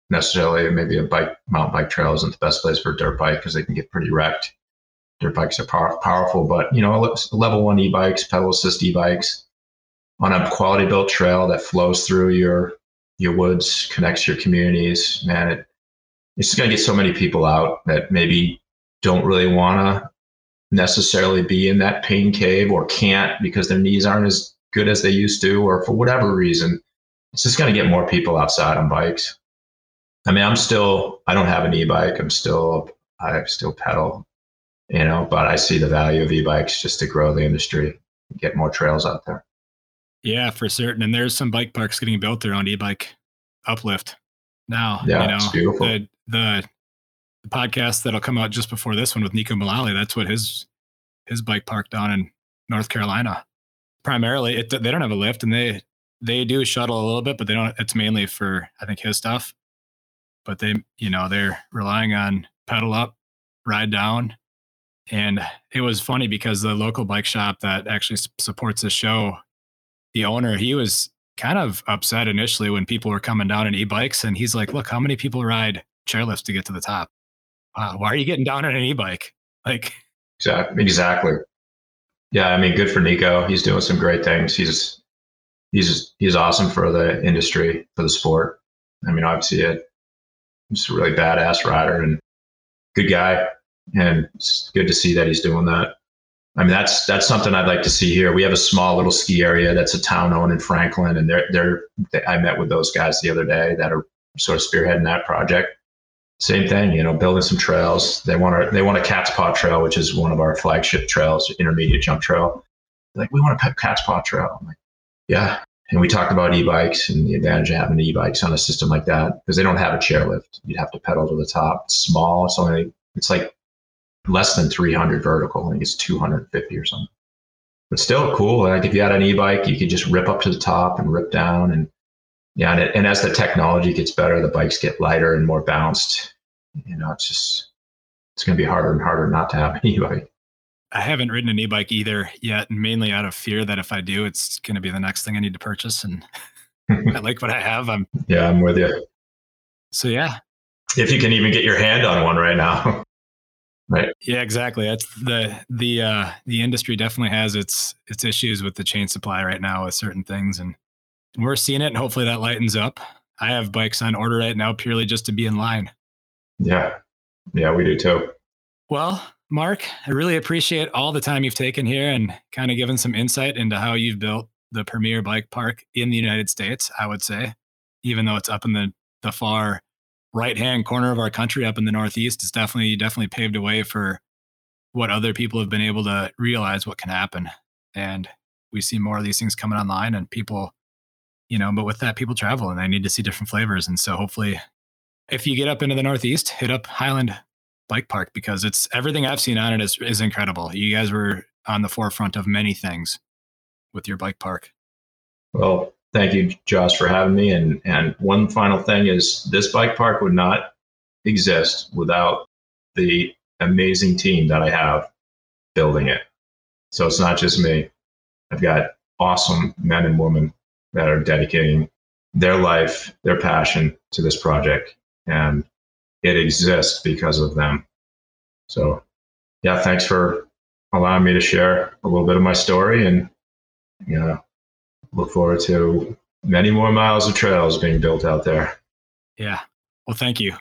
necessarily maybe a bike mountain bike trail isn't the best place for a dirt bike because they can get pretty wrecked. Dirt bikes are power, powerful, but you know, level one e-bikes, pedal assist e-bikes on a quality built trail that flows through your your woods, connects your communities, man, it, it's going to get so many people out that maybe don't really want to necessarily be in that pain cave or can't because their knees aren't as good as they used to, or for whatever reason. It's just going to get more people outside on bikes. I mean, I'm still, I don't have an e-bike. I'm still, I still pedal you know, but I see the value of e-bikes just to grow the industry, get more trails out there. Yeah, for certain. And there's some bike parks getting built there on e-bike uplift now. Yeah, you know, it's beautiful. The, the, the podcast that'll come out just before this one with Nico Mullally, that's what his his bike park down in North Carolina. Primarily, it, they don't have a lift, and they they do shuttle a little bit, but they don't. It's mainly for I think his stuff. But they, you know, they're relying on pedal up, ride down, and it was funny because the local bike shop that actually supports the show, the owner, he was kind of upset initially when people were coming down in e-bikes. And he's like, look, how many people ride chairlifts to get to the top? Wow, why are you getting down on an e-bike? Like exactly. exactly. Yeah. I mean, good for Nico. He's doing some great things. He's, he's, he's awesome for the industry, for the sport. I mean, obviously it, he's a really badass rider and good guy and it's good to see that he's doing that. I mean, that's that's something I'd like to see here. We have a small little ski area that's a town owned in Franklin, and they're they're. They, I met with those guys the other day that are sort of spearheading that project. Same thing, you know, building some trails. They want to they want a cat's paw trail, which is one of our flagship trails, intermediate jump trail. Like, we want a cat's paw trail. I'm like, yeah. And we talked about e-bikes and the advantage of having e-bikes on a system like that because they don't have a chairlift. You'd have to pedal to the top. It's small. It's only it's like less than 300 vertical. I think it's 250 or something. But still cool. Like if you had an e-bike, you could just rip up to the top and rip down. And yeah, and, it, and as the technology gets better, the bikes get lighter and more balanced. You know, it's just it's going to be harder and harder not to have an e-bike. I haven't ridden an e-bike either yet, mainly out of fear that if I do, it's going to be the next thing I need to purchase. And I like what I have. I'm yeah, I'm with you. So yeah, if you can even get your hand on one right now. right. Yeah, exactly. That's the the uh, the industry definitely has its its issues with the chain supply right now with certain things, and, and we're seeing it, and hopefully that lightens up. I have bikes on order right now purely just to be in line. Yeah, yeah, we do too. Well, Mark, I really appreciate all the time you've taken here and kind of given some insight into how you've built the premier bike park in the United States. I would say, even though it's up in the the far right hand corner of our country up in the northeast it's definitely definitely paved a way for what other people have been able to realize what can happen and we see more of these things coming online and people you know but with that people travel and they need to see different flavors and so hopefully if you get up into the northeast hit up highland bike park because it's everything i've seen on it is, is incredible you guys were on the forefront of many things with your bike park well thank you, Josh, for having me. And and one final thing is this bike park would not exist without the amazing team that I have building it. So it's not just me. I've got awesome men and women that are dedicating their life, their passion to this project. And it exists because of them. So, yeah, thanks for allowing me to share a little bit of my story. And, you know, look forward to many more miles of trails being built out there. Yeah. Well, thank you.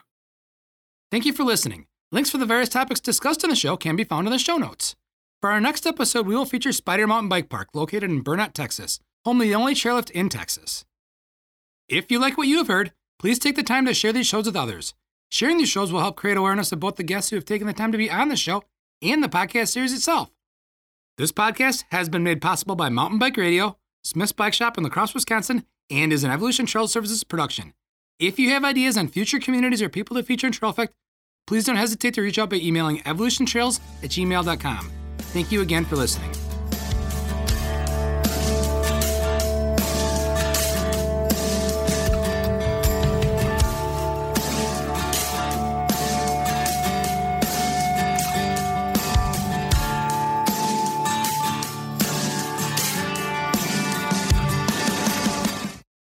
Thank you for listening. Links for the various topics discussed in the show can be found in the show notes. For our next episode, we will feature Spider Mountain Bike Park, located in Burnet, Texas, home the only chairlift in Texas. If you like what you have heard, please take the time to share these shows with others. Sharing these shows will help create awareness of both the guests who have taken the time to be on the show and the podcast series itself. This podcast has been made possible by Mountain Bike Radio, Smith's Bike Shop in La Crosse, Wisconsin, and is an Evolution Trail Services production. If you have ideas on future communities or people to feature in Trail Effect, please don't hesitate to reach out by emailing evolutiontrails at gmail.com. Thank you again for listening.